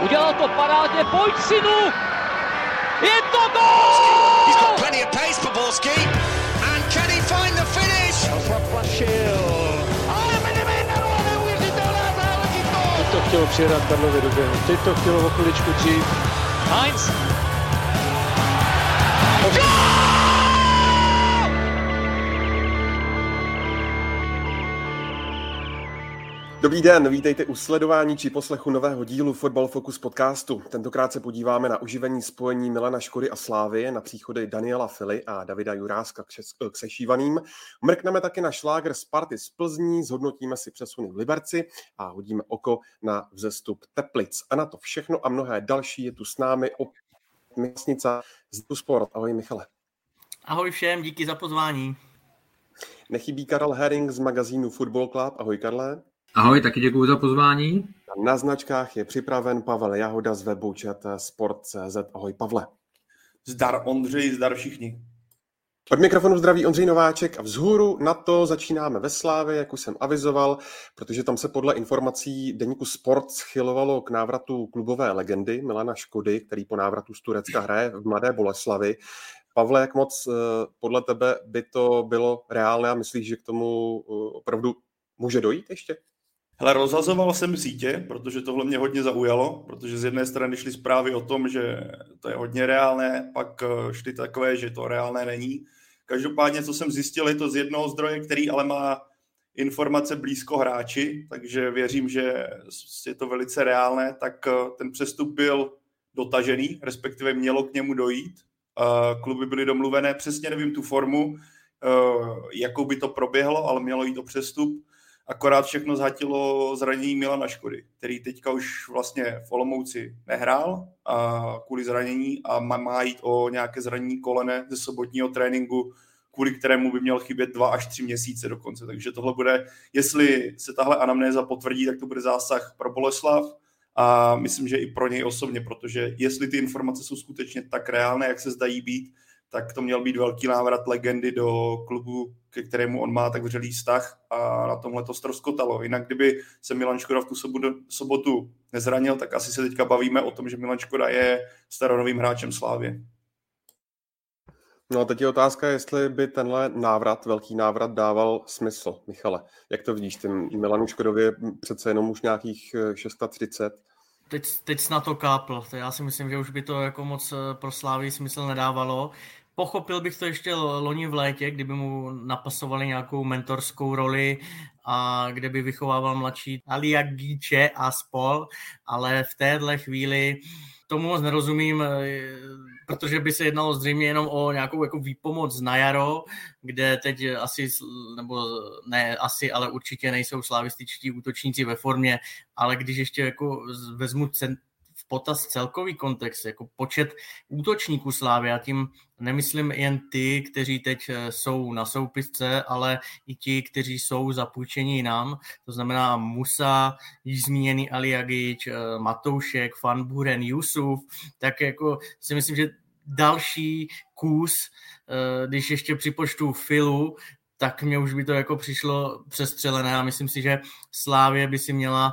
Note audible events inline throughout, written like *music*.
Udělal to parádně, pojď synu! Je to gol! He's got plenty of pace for Borski. And can he find the finish? Zaplašil. Ale Benevenero, neuvěřitelná záležitost! Teď to chtělo přijedat Karlovi do. Teď to chtělo o chviličku dřív. Heinz. Dobrý den, vítejte u sledování či poslechu nového dílu Football Focus podcastu. Tentokrát se podíváme na uživení spojení Milana Škody a Slávy, na příchody Daniela Fily a Davida Juráska k, šes- k sešívaným. Mrkneme taky na šláger Sparty z Plzní, zhodnotíme si přesuny v Liberci a hodíme oko na vzestup Teplic. A na to všechno a mnohé další je tu s námi opět Městnica z Sport. Ahoj Michale. Ahoj všem, díky za pozvání. Nechybí Karel Herring z magazínu Football Club. Ahoj Karle. Ahoj, taky děkuji za pozvání. Na značkách je připraven Pavel Jahoda z webu Sport.cz. Ahoj Pavle. Zdar Ondřej, zdar všichni. Od mikrofonu zdraví Ondřej Nováček a vzhůru na to začínáme ve Slávě, jak už jsem avizoval, protože tam se podle informací deníku Sport schylovalo k návratu klubové legendy Milana Škody, který po návratu z Turecka hraje v Mladé Boleslavi. Pavle, jak moc podle tebe by to bylo reálné a myslíš, že k tomu opravdu může dojít ještě? Hele, rozhazoval jsem sítě, protože tohle mě hodně zaujalo, protože z jedné strany šly zprávy o tom, že to je hodně reálné, pak šly takové, že to reálné není. Každopádně, co jsem zjistil, je to z jednoho zdroje, který ale má informace blízko hráči, takže věřím, že je to velice reálné, tak ten přestup byl dotažený, respektive mělo k němu dojít. Kluby byly domluvené, přesně nevím tu formu, jakou by to proběhlo, ale mělo jít o přestup akorát všechno zhatilo zranění Milana Škody, který teďka už vlastně v Olomouci nehrál a kvůli zranění a má, jít o nějaké zranění kolene ze sobotního tréninku, kvůli kterému by měl chybět dva až tři měsíce dokonce. Takže tohle bude, jestli se tahle anamnéza potvrdí, tak to bude zásah pro Boleslav a myslím, že i pro něj osobně, protože jestli ty informace jsou skutečně tak reálné, jak se zdají být, tak to měl být velký návrat legendy do klubu, ke kterému on má tak vřelý vztah a na tomhle to stroskotalo. Jinak kdyby se Milan Škoda v tu sobotu, sobotu nezranil, tak asi se teďka bavíme o tom, že Milan Škoda je staronovým hráčem Slávě. No a teď je otázka, jestli by tenhle návrat, velký návrat dával smysl. Michale, jak to vidíš? Ten Milanu Škodově přece jenom už nějakých 630. Teď, teď na to kápl. Já si myslím, že už by to jako moc pro Slávy smysl nedávalo. Pochopil bych to ještě loni v létě, kdyby mu napasovali nějakou mentorskou roli a kde by vychovával mladší Alia Gíče a spol, ale v téhle chvíli tomu moc nerozumím, protože by se jednalo zřejmě jenom o nějakou jako výpomoc na jaro, kde teď asi, nebo ne asi, ale určitě nejsou slavističtí útočníci ve formě, ale když ještě jako vezmu cent, v potaz celkový kontext, jako počet útočníků Slávy, a tím nemyslím jen ty, kteří teď jsou na soupisce, ale i ti, kteří jsou zapůjčeni nám, to znamená Musa, již zmíněný Aliagič, Matoušek, Fanburen, Yusuf, tak jako si myslím, že další kus, když ještě připočtu Filu, tak mě už by to jako přišlo přestřelené a myslím si, že Slávě by si měla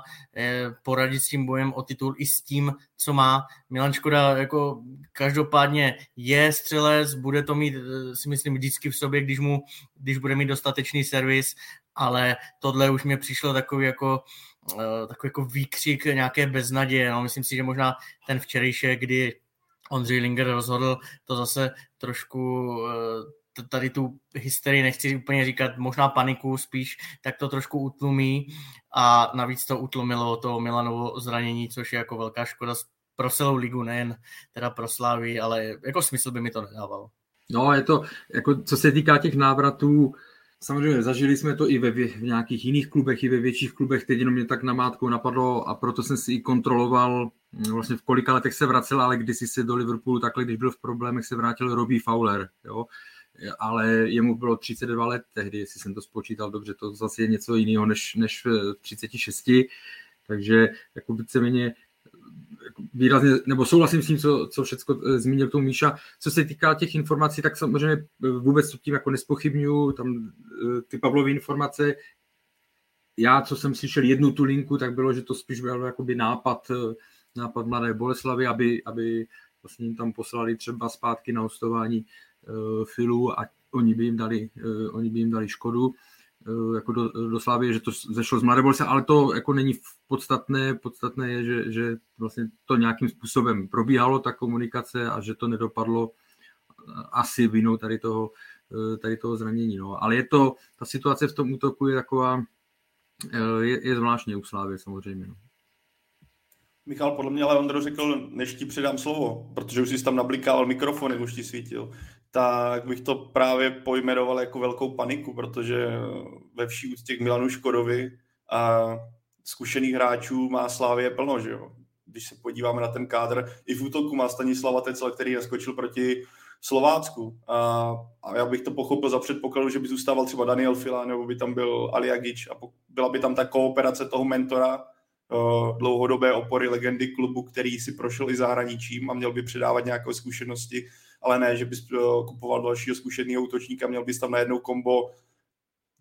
poradit s tím bojem o titul i s tím, co má. Milan Škoda jako každopádně je střelec, bude to mít, si myslím, vždycky v sobě, když, mu, když bude mít dostatečný servis, ale tohle už mě přišlo takový jako takový jako výkřik nějaké beznaděje. No, myslím si, že možná ten včerejšek, kdy Ondřej Linger rozhodl to zase trošku tady tu hysterii nechci úplně říkat, možná paniku spíš, tak to trošku utlumí a navíc to utlumilo to Milanovo zranění, což je jako velká škoda pro celou ligu, nejen teda pro Slávy, ale jako smysl by mi to nedávalo. No, je to, jako co se týká těch návratů, samozřejmě zažili jsme to i ve v nějakých jiných klubech, i ve větších klubech, teď jenom mě tak namátkou napadlo a proto jsem si i kontroloval vlastně v kolika letech se vracel, ale kdysi se do Liverpoolu takhle, když byl v problémech, se vrátil Robbie Fowler, jo ale jemu bylo 32 let tehdy, jestli jsem to spočítal dobře, to zase je něco jiného než, než v 36, takže jako víceméně jako výrazně, nebo souhlasím s tím, co, co všechno zmínil tomu Míša. Co se týká těch informací, tak samozřejmě vůbec to tím jako nespochybnuju, tam ty Pavlovy informace, já, co jsem slyšel jednu tu linku, tak bylo, že to spíš byl jakoby nápad nápad Mladé Boleslavy, aby, aby vlastně jim tam poslali třeba zpátky na hostování Filu a oni by jim dali, uh, oni by jim dali škodu uh, jako do, do Slávy, že to zešlo z Mladé Boleslavy, ale to jako není podstatné, podstatné je, že, že vlastně to nějakým způsobem probíhalo, ta komunikace a že to nedopadlo asi vinou tady toho, tady toho zranění. No. Ale je to, ta situace v tom útoku je taková, je, je zvláštní u Slávy samozřejmě. No. Michal, podle mě ale Ondro řekl, než ti předám slovo, protože už jsi tam nablikával mikrofon, jak už ti svítil, tak bych to právě pojmenoval jako velkou paniku, protože ve vší úctě k Milanu Škodovi a zkušených hráčů má Slávě plno, že jo. Když se podíváme na ten kádr, i v útoku má Stanislava Tecel, který naskočil proti Slovácku. A, a já bych to pochopil za předpokladu, že by zůstával třeba Daniel Fila, nebo by tam byl Aliagič a byla by tam ta kooperace toho mentora, uh, dlouhodobé opory legendy klubu, který si prošel i zahraničím a měl by předávat nějaké zkušenosti, ale ne, že bys uh, kupoval dalšího zkušeného útočníka, měl bys tam najednou kombo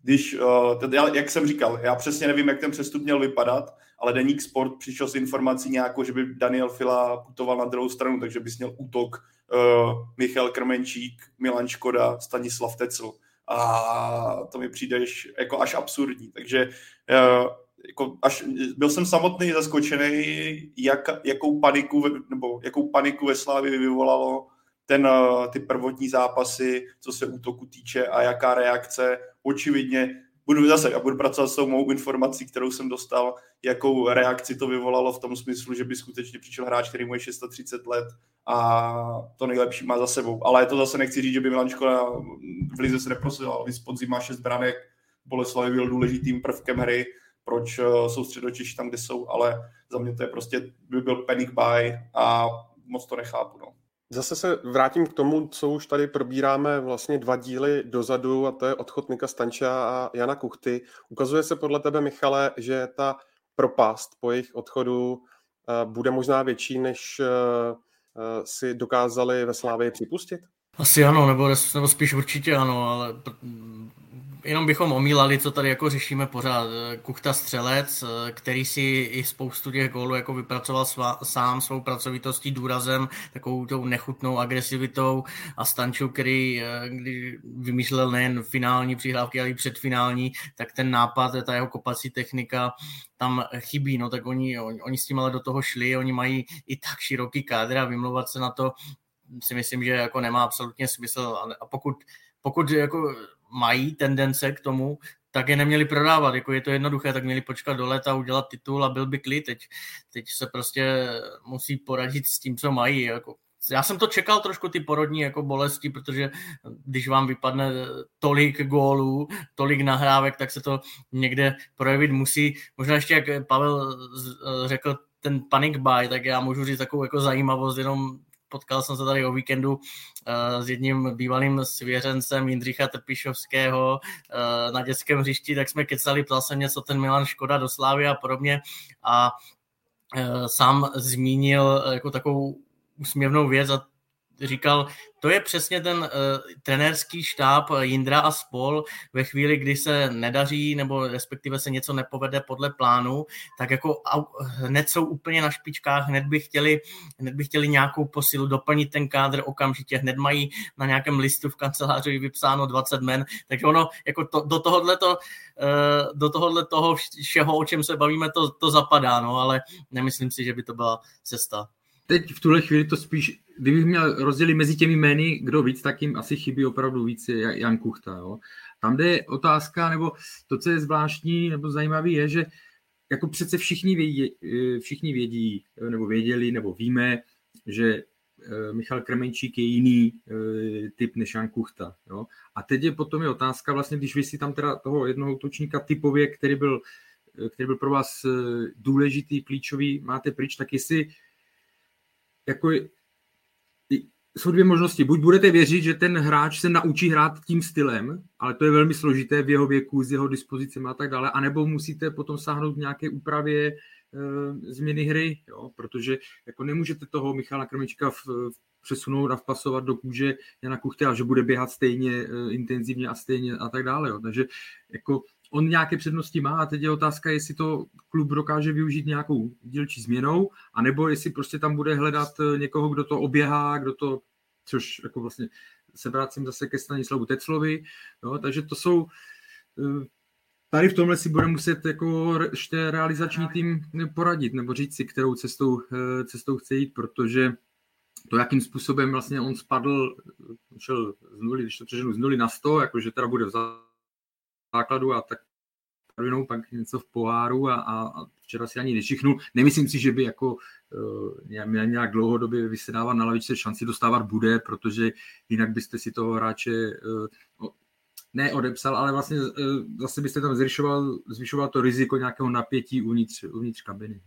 když, uh, tedy, jak jsem říkal, já přesně nevím, jak ten přestup měl vypadat, ale Deník Sport přišel s informací nějakou, že by Daniel Fila putoval na druhou stranu, takže bys měl útok uh, Michal Krmenčík, Milan Škoda, Stanislav Tecl. A to mi přijde jako až absurdní. Takže uh, jako až, byl jsem samotný zaskočený, jak, jakou paniku, nebo jakou paniku ve Slávě vyvolalo ten, uh, ty prvotní zápasy, co se útoku týče a jaká reakce. Očividně budu zase, já budu pracovat s tou mou informací, kterou jsem dostal, jakou reakci to vyvolalo v tom smyslu, že by skutečně přišel hráč, který mu je 630 let a to nejlepší má za sebou. Ale to zase nechci říct, že by Milan Škoda v Lize se neprosil, Vys podzim má 6 branek, Boleslav byl důležitým prvkem hry, proč eh, jsou středočeši tam, kde jsou, ale za mě to je prostě, by byl panic buy a moc to nechápu. No. Zase se vrátím k tomu, co už tady probíráme vlastně dva díly dozadu, a to je odchod Nika Stanča a Jana Kuchty. Ukazuje se podle tebe, Michale, že ta propast po jejich odchodu eh, bude možná větší, než eh, eh, si dokázali ve Slávě připustit? Asi ano, nebo, nebo spíš určitě ano, ale jenom bychom omílali, co tady jako řešíme pořád. Kuchta Střelec, který si i spoustu těch gólů jako vypracoval svá, sám svou pracovitostí, důrazem, takovou tou nechutnou agresivitou. A Stanču, který když vymýšlel nejen finální přihrávky, ale i předfinální, tak ten nápad, ta jeho kopací technika tam chybí, no tak oni, oni, oni s tím ale do toho šli, oni mají i tak široký kádr a vymlouvat se na to si myslím, že jako nemá absolutně smysl. A pokud, pokud jako mají tendence k tomu, tak je neměli prodávat. Jako je to jednoduché, tak měli počkat do leta, udělat titul a byl by klid. Teď, teď se prostě musí poradit s tím, co mají. Jako, já jsem to čekal trošku ty porodní jako bolesti, protože když vám vypadne tolik gólů, tolik nahrávek, tak se to někde projevit musí. Možná ještě, jak Pavel řekl, ten panic buy, tak já můžu říct takovou jako zajímavost, jenom potkal jsem se tady o víkendu uh, s jedním bývalým svěřencem Jindřicha Trpišovského uh, na dětském hřišti, tak jsme kecali, ptal jsem něco ten Milan Škoda do Slávy a podobně. A uh, sám zmínil jako takovou úsměvnou věc a říkal, to je přesně ten uh, trenérský štáb Jindra a spol. Ve chvíli, kdy se nedaří nebo respektive se něco nepovede podle plánu, tak jako hned jsou úplně na špičkách, hned by chtěli, hned by chtěli nějakou posilu, doplnit ten kádr okamžitě, hned mají na nějakém listu v kanceláři vypsáno 20 men, takže ono jako to, do tohohle to, uh, do tohohle toho všeho, o čem se bavíme, to, to zapadá, no, ale nemyslím si, že by to byla cesta teď v tuhle chvíli to spíš, kdybych měl rozdělit mezi těmi jmény, kdo víc, tak jim asi chybí opravdu víc Jan Kuchta. Jo. Tam jde otázka, nebo to, co je zvláštní nebo zajímavé, je, že jako přece všichni vědí, všichni vědí, nebo věděli, nebo víme, že eh, Michal Kremenčík je jiný eh, typ než Jan Kuchta. Jo? A teď je potom je otázka, vlastně, když vy si tam teda toho jednoho útočníka typově, který byl, eh, který byl pro vás důležitý, klíčový, máte pryč, tak jestli jako jsou dvě možnosti. Buď budete věřit, že ten hráč se naučí hrát tím stylem, ale to je velmi složité v jeho věku, s jeho dispozicemi a tak dále, anebo musíte potom sáhnout nějaké úpravě e, změny hry, jo? protože jako nemůžete toho Michala Krmička v, v přesunout a vpasovat do kůže Jana Kuchty a že bude běhat stejně e, intenzivně a stejně a tak dále. Jo? Takže jako on nějaké přednosti má a teď je otázka, jestli to klub dokáže využít nějakou dílčí změnou, anebo jestli prostě tam bude hledat eh, někoho, kdo to oběhá, kdo to, což jako vlastně se vracím zase ke Stanislavu Teclovi, jo, takže to jsou eh, tady v tomhle si bude muset jako ještě realizační tým poradit, nebo říct si, kterou cestou, eh, cestou chce jít, protože to, jakým způsobem vlastně on spadl, šel z nuly, když to přeženu z nuly na 100, jakože teda bude v základu a tak provinou pak něco v poháru a, a, a včera si ani nečichnul. Nemyslím si, že by jako uh, nějak dlouhodobě vysedávat na lavičce šanci dostávat bude, protože jinak byste si toho hráče uh, ne odepsal, ale vlastně uh, zase byste tam zvyšoval, zvyšoval to riziko nějakého napětí uvnitř, uvnitř kabiny.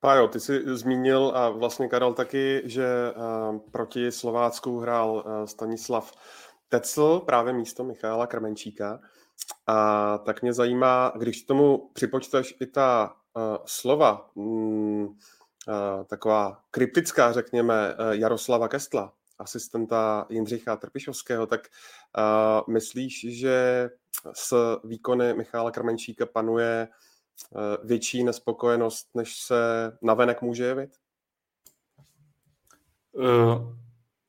Pájo, ty jsi zmínil a vlastně Karel taky, že uh, proti Slovácku hrál uh, Stanislav Tecl, právě místo Michála Krmenčíka. A tak mě zajímá, když tomu připočteš i ta uh, slova, mm, uh, taková kryptická, řekněme, uh, Jaroslava Kestla, asistenta Jindřicha Trpišovského, tak uh, myslíš, že s výkony Michála Krmenčíka panuje uh, větší nespokojenost, než se navenek může jevit?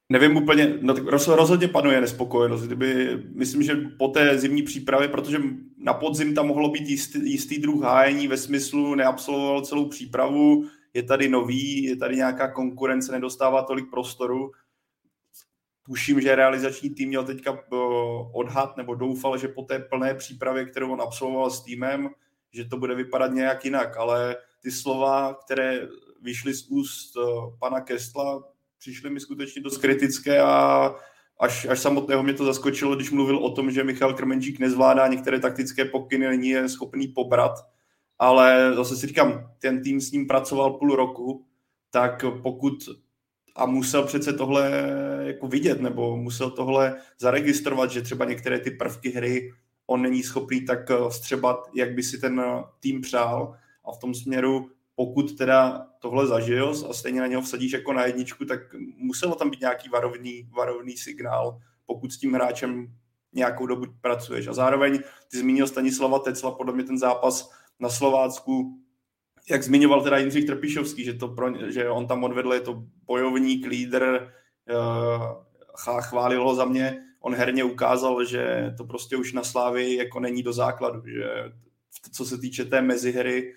Nevím úplně, no tak rozhodně panuje nespokojenost. Kdyby, myslím, že po té zimní přípravě, protože na podzim tam mohlo být jistý, jistý druh hájení ve smyslu neabsolvoval celou přípravu, je tady nový, je tady nějaká konkurence, nedostává tolik prostoru. Tuším, že realizační tým měl teďka eh, odhad nebo doufal, že po té plné přípravě, kterou on absolvoval s týmem, že to bude vypadat nějak jinak, ale ty slova, které vyšly z úst eh, pana Kestla, přišly mi skutečně dost kritické a až, až samotného mě to zaskočilo, když mluvil o tom, že Michal Krmenčík nezvládá některé taktické pokyny, není je schopný pobrat, ale zase si říkám, ten tým s ním pracoval půl roku, tak pokud a musel přece tohle jako vidět, nebo musel tohle zaregistrovat, že třeba některé ty prvky hry on není schopný tak střebat, jak by si ten tým přál. A v tom směru pokud teda tohle zažil a stejně na něho vsadíš jako na jedničku, tak muselo tam být nějaký varovný, varovný signál, pokud s tím hráčem nějakou dobu pracuješ. A zároveň ty zmínil Stanislava Tecla, podle mě ten zápas na Slovácku, jak zmiňoval teda Jindřich Trpišovský, že, to pro, že on tam odvedl, je to bojovník, lídr, uh, chválil ho za mě, on herně ukázal, že to prostě už na Slávy jako není do základu, že co se týče té mezihry,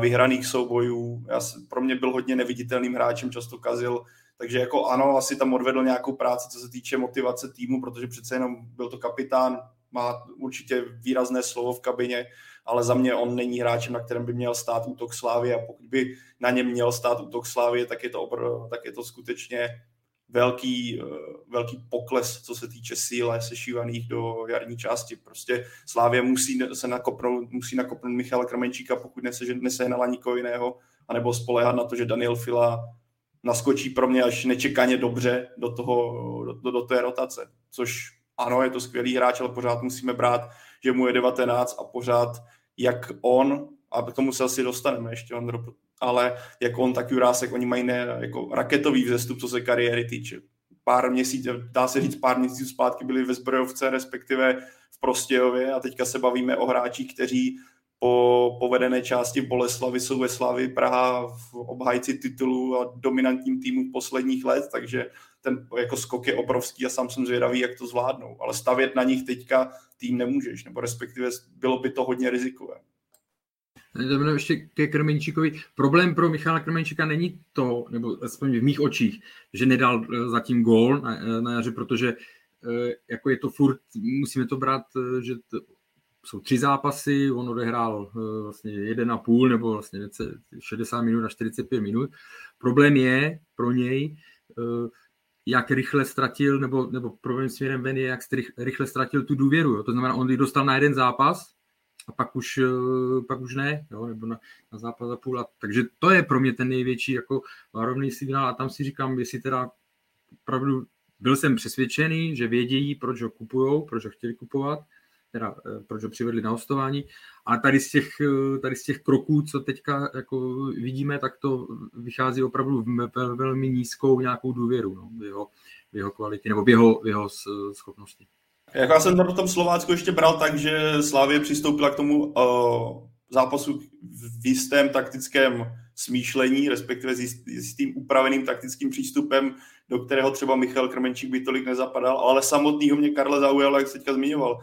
vyhraných soubojů. Já, pro mě byl hodně neviditelným hráčem, často kazil, takže jako ano, asi tam odvedl nějakou práci, co se týče motivace týmu, protože přece jenom byl to kapitán, má určitě výrazné slovo v kabině, ale za mě on není hráčem, na kterém by měl stát útok Slávy a pokud by na něm měl stát útok Slávy, tak je to, obr, tak je to skutečně velký, eh, velký pokles, co se týče síle sešívaných do jarní části. Prostě Slávě musí se nakopnout, musí nakopnout Michala Kramenčíka, pokud nese, nesehnala nikoho jiného, anebo spolehat na to, že Daniel Fila naskočí pro mě až nečekaně dobře do, toho, do, do, do té rotace. Což ano, je to skvělý hráč, ale pořád musíme brát, že mu je 19 a pořád jak on, a k tomu se asi dostaneme ještě, Ondro, ale jak on, tak Jurásek, oni mají ne, jako raketový vzestup, co se kariéry týče. Pár měsíců, dá se říct, pár měsíců zpátky byli ve zbrojovce, respektive v Prostějově a teďka se bavíme o hráčích, kteří po povedené části Boleslavy jsou ve Slavy Praha v obhájci titulu a dominantním týmu posledních let, takže ten jako skok je obrovský a sám jsem zvědavý, jak to zvládnou. Ale stavět na nich teďka tým nemůžeš, nebo respektive bylo by to hodně rizikové. Jdeme ještě ke Krmenčíkovi. Problém pro Michala Krmenčíka není to, nebo aspoň v mých očích, že nedal eh, zatím gól na, eh, na jaře, protože eh, jako je to furt, musíme to brát, že to, jsou tři zápasy, on odehrál vlastně jeden a půl nebo vlastně 60 minut a 45 minut. Problém je pro něj, jak rychle ztratil, nebo, nebo problém směrem ven je, jak rychle ztratil tu důvěru. Jo. To znamená, on dostal na jeden zápas, a pak už, eh, pak už ne, jo, nebo na, na zápas za půl. A, takže to je pro mě ten největší jako varovný signál a tam si říkám, jestli teda opravdu byl jsem přesvědčený, že vědějí, proč ho kupujou, proč ho chtěli kupovat, teda eh, proč ho přivedli na hostování. A tady z těch, eh, tady z těch kroků, co teďka jako vidíme, tak to vychází opravdu v velmi nízkou nějakou důvěru no, v, jeho, v jeho kvality nebo v jeho, v jeho schopnosti. Jak já jsem na tom Slovácku ještě bral tak, že Slávě přistoupila k tomu uh, zápasu v jistém taktickém smýšlení, respektive s jistým upraveným taktickým přístupem, do kterého třeba Michal Krmenčík by tolik nezapadal, ale samotného mě Karle zaujalo, jak se teďka zmiňoval.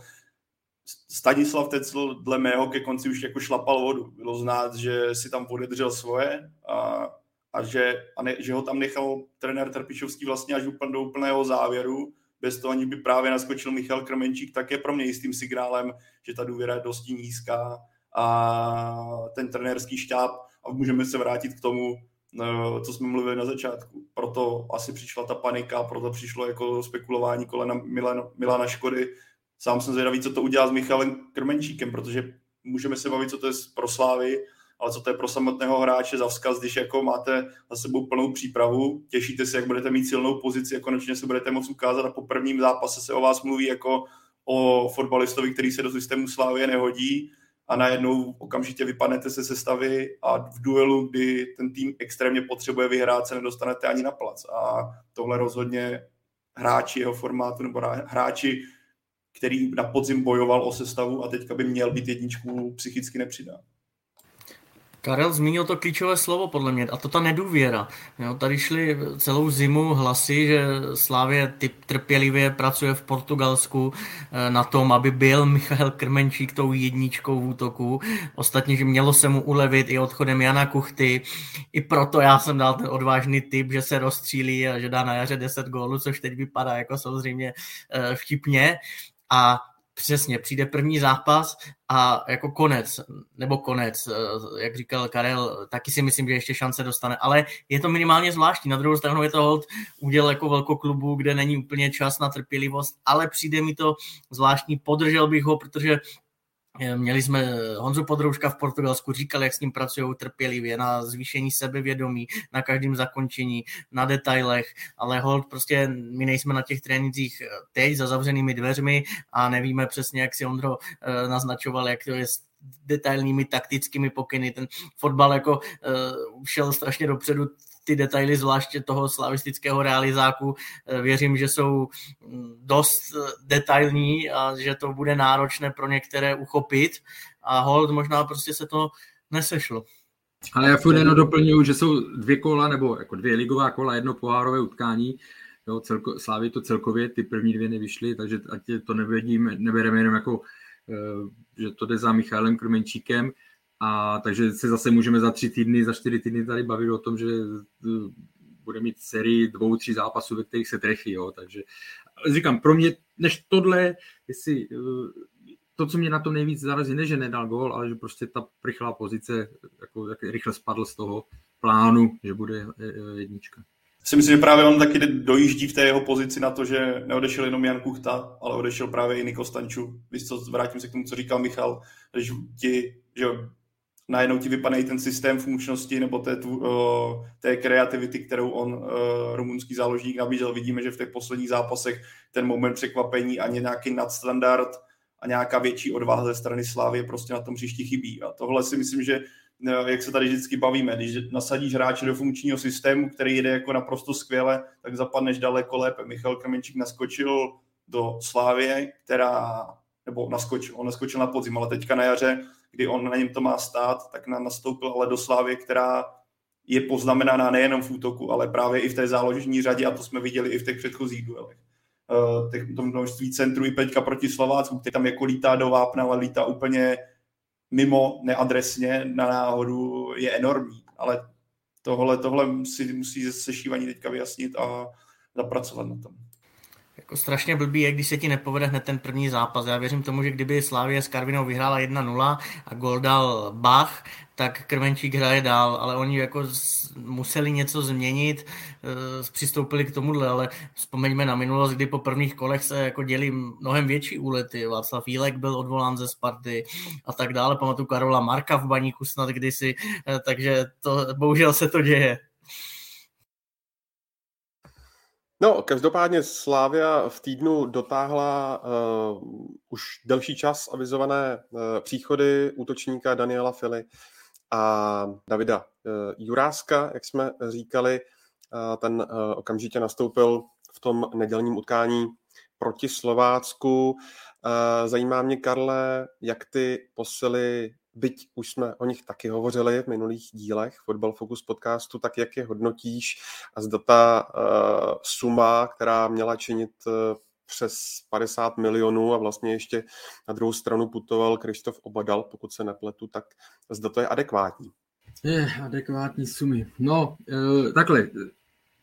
Stanislav Tecl dle mého ke konci už jako šlapal vodu. Bylo znát, že si tam odedřel svoje a, a, že, a ne, že ho tam nechal trenér Trpišovský vlastně až úplně do úplného závěru, bez toho, aniž by právě naskočil Michal Krmenčík, tak je pro mě jistým signálem, že ta důvěra je dosti nízká a ten trenérský štáb, a můžeme se vrátit k tomu, no, co jsme mluvili na začátku. Proto asi přišla ta panika, proto přišlo jako spekulování kolena Milana, Milana Škody. Sám jsem zvědavý, co to udělá s Michalem Krmenčíkem, protože můžeme se bavit, co to je pro Slávy, ale co to je pro samotného hráče za vzkaz, když jako máte za sebou plnou přípravu, těšíte se, jak budete mít silnou pozici a konečně se budete moct ukázat a po prvním zápase se o vás mluví jako o fotbalistovi, který se do systému Slávy nehodí a najednou okamžitě vypadnete se sestavy a v duelu, kdy ten tým extrémně potřebuje vyhrát, se nedostanete ani na plac. A tohle rozhodně hráči jeho formátu nebo hráči, který na podzim bojoval o sestavu a teďka by měl být jedničku, psychicky nepřidá. Karel zmínil to klíčové slovo podle mě a to ta nedůvěra. Jo, tady šly celou zimu hlasy, že Slávě typ trpělivě pracuje v Portugalsku eh, na tom, aby byl Michal Krmenčík tou jedničkou v útoku. Ostatně, že mělo se mu ulevit i odchodem Jana Kuchty. I proto já jsem dal ten odvážný typ, že se rozstřílí a že dá na jaře 10 gólů, což teď vypadá jako samozřejmě eh, vtipně. A Přesně, přijde první zápas a jako konec, nebo konec, eh, jak říkal Karel, taky si myslím, že ještě šance dostane, ale je to minimálně zvláštní. Na druhou stranu je to hold udělal jako velkoklubu, kde není úplně čas na trpělivost, ale přijde mi to zvláštní, podržel bych ho, protože Měli jsme Honzu Podrouška v Portugalsku, říkal, jak s ním pracují trpělivě na zvýšení sebevědomí, na každém zakončení, na detailech, ale hold prostě my nejsme na těch trénincích teď za zavřenými dveřmi a nevíme přesně, jak si Ondro eh, naznačoval, jak to je s detailními taktickými pokyny. Ten fotbal jako šel strašně dopředu ty detaily, zvláště toho slavistického realizáku, eh, věřím, že jsou mm, dost eh, detailní a že to bude náročné pro některé uchopit. A hold možná prostě se to nesešlo. Ale já furt jenom doplňuju, že jsou dvě kola, nebo jako dvě ligová kola, jedno pohárové utkání, jo, celko, Slávy to celkově, ty první dvě nevyšly, takže ať to nevedím, nebereme jenom jako, eh, že to jde za Michálem Krmenčíkem, a takže se zase můžeme za tři týdny, za čtyři týdny tady bavit o tom, že eh, bude mít sérii dvou, tří zápasů, ve kterých se trefí. Jo. Takže říkám, pro mě, než tohle, jestli eh, to, co mě na tom nejvíc zarazí, ne, že nedal gól, ale že prostě ta rychlá pozice jako, jak rychle spadl z toho plánu, že bude eh, jednička. Si myslím, že právě on taky dojíždí v té jeho pozici na to, že neodešel jenom Jan Kuchta, ale odešel právě i Niko Stanču. Víš co, vrátím se k tomu, co říkal Michal, když ti, že najednou ti vypadají ten systém funkčnosti nebo té, tu, té kreativity, kterou on, rumunský záložník, nabízel. Vidíme, že v těch posledních zápasech ten moment překvapení ani nějaký nadstandard a nějaká větší odvaha ze strany Slávy prostě na tom příští chybí. A tohle si myslím, že jak se tady vždycky bavíme, když nasadíš hráče do funkčního systému, který jde jako naprosto skvěle, tak zapadneš daleko lépe. Michal Krmenčík naskočil do Slávě, která, nebo naskočil, on naskočil na podzim, ale teďka na jaře kdy on na něm to má stát, tak nám nastoupil ale do Slávy, která je poznamenaná nejenom v útoku, ale právě i v té záložní řadě a to jsme viděli i v těch předchozích duelech. Uh, těch, to množství centrů i Peťka proti Slovácku, který tam jako lítá do vápna, ale lítá úplně mimo, neadresně, na náhodu je enormní. Ale tohle, tohle si musí se sešívaní teďka vyjasnit a zapracovat na tom jako strašně blbý je, když se ti nepovede hned ten první zápas. Já věřím tomu, že kdyby Slávia s Karvinou vyhrála 1-0 a gol dal Bach, tak Krvenčík hraje dál, ale oni jako museli něco změnit, e, přistoupili k tomuhle, ale vzpomeňme na minulost, kdy po prvních kolech se jako děli mnohem větší úlety. Václav Jílek byl odvolán ze Sparty a tak dále. Pamatuju Karola Marka v baníku snad kdysi, e, takže to, bohužel se to děje. No, každopádně Slávia v týdnu dotáhla uh, už delší čas avizované uh, příchody útočníka Daniela Fili a Davida uh, Juráska, jak jsme říkali, uh, ten uh, okamžitě nastoupil v tom nedělním utkání proti Slovácku. Eh, zajímá mě, Karle, jak ty posily, byť už jsme o nich taky hovořili v minulých dílech Football Focus podcastu, tak jak je hodnotíš a zda ta uh, suma, která měla činit uh, přes 50 milionů a vlastně ještě na druhou stranu putoval Krištof Obadal, pokud se nepletu, tak zda to je adekvátní. Je, adekvátní sumy. No, uh, takhle,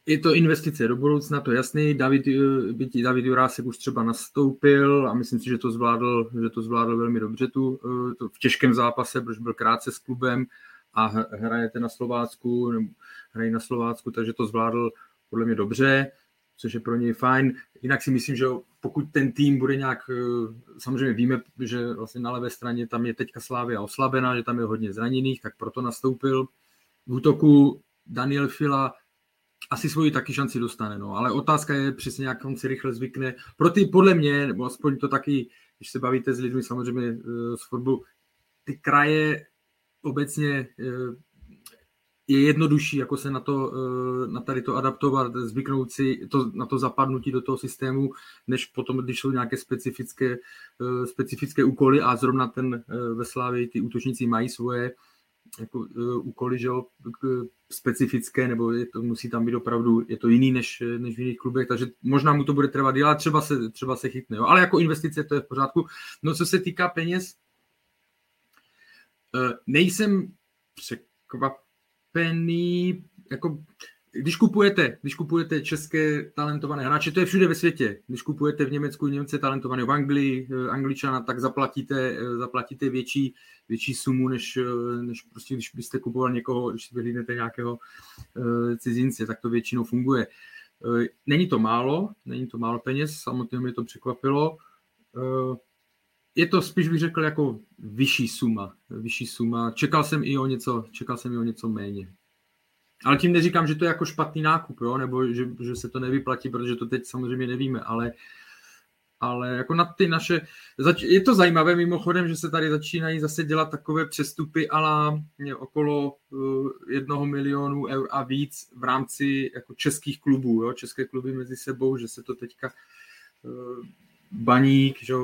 je to investice do budoucna, to jasný. David, eh, David Jurásek už třeba nastoupil a myslím si, že to zvládl, že to zvládl velmi dobře tu, eh, to v těžkém zápase, protože byl krátce s klubem a hrajete na Slovácku, nebo hrají na Slovácku, takže to zvládl podle mě dobře, což je pro něj fajn. Jinak si myslím, že pokud ten tým bude nějak, eh, samozřejmě víme, že vlastně na levé straně tam je teďka Slávia oslabená, že tam je hodně zraněných, tak proto nastoupil. V útoku Daniel Fila asi svoji taky šanci dostane, no. ale otázka je přesně, jak on si rychle zvykne. Pro ty, podle mě, nebo aspoň to taky, když se bavíte s lidmi samozřejmě eh, z fotbalu, ty kraje obecně eh, je jednodušší, jako se na to, eh, na tady to adaptovat, zvyknout si to, na to zapadnutí do toho systému, než potom, když jsou nějaké specifické, specifické úkoly a zrovna ten ve Slávě ty útočníci mají svoje, jako, uh, úkoly, že jo, specifické, nebo je to, musí tam být opravdu, je to jiný než, než v jiných klubech, takže možná mu to bude trvat ale třeba se, třeba se chytne, jo. ale jako investice to je v pořádku. No co se týká peněz, uh, nejsem překvapený, jako když kupujete, když kupujete české talentované hráče, to je všude ve světě. Když kupujete v Německu Němce talentované v Anglii, eh, Angličana, tak zaplatíte, eh, zaplatíte větší, větší sumu, než, eh, než prostě, když byste kupoval někoho, když si vyhlídnete nějakého cizince, tak to většinou funguje. Není to málo, není to málo peněz, samotně mě to překvapilo. Je to spíš bych řekl jako vyšší suma, vyšší suma. Čekal jsem i o něco, čekal jsem i o něco méně. Ale tím neříkám, že to je jako špatný nákup, jo? nebo že, že se to nevyplatí, protože to teď samozřejmě nevíme, ale, ale jako na ty naše... Je to zajímavé mimochodem, že se tady začínají zase dělat takové přestupy ala okolo uh, jednoho milionu eur a víc v rámci jako českých klubů, jo? české kluby mezi sebou, že se to teďka uh, Baník, že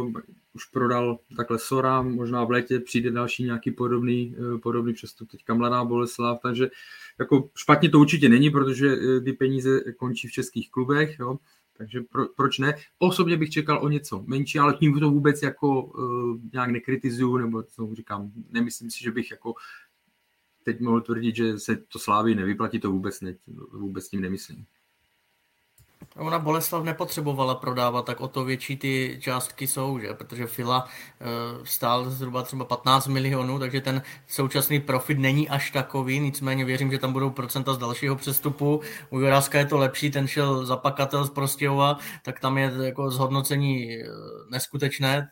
už prodal takhle Sora, možná v létě přijde další nějaký podobný, uh, podobný přestup, teďka Mladá Boleslav, takže jako špatně to určitě není, protože eh, ty peníze končí v českých klubech, jo, takže pro, proč ne? Osobně bych čekal o něco menší, ale tím to vůbec jako uh, nějak nekritizuju, nebo co říkám, nemyslím si, že bych jako teď mohl tvrdit, že se to slávy nevyplatí, to vůbec, ne, vůbec tím nemyslím. Ona Boleslav nepotřebovala prodávat, tak o to větší ty částky jsou, že? protože Fila uh, stál zhruba třeba 15 milionů, takže ten současný profit není až takový, nicméně věřím, že tam budou procenta z dalšího přestupu. U Juráska je to lepší, ten šel za pakatel z Prostějova, tak tam je jako zhodnocení eh, neskutečné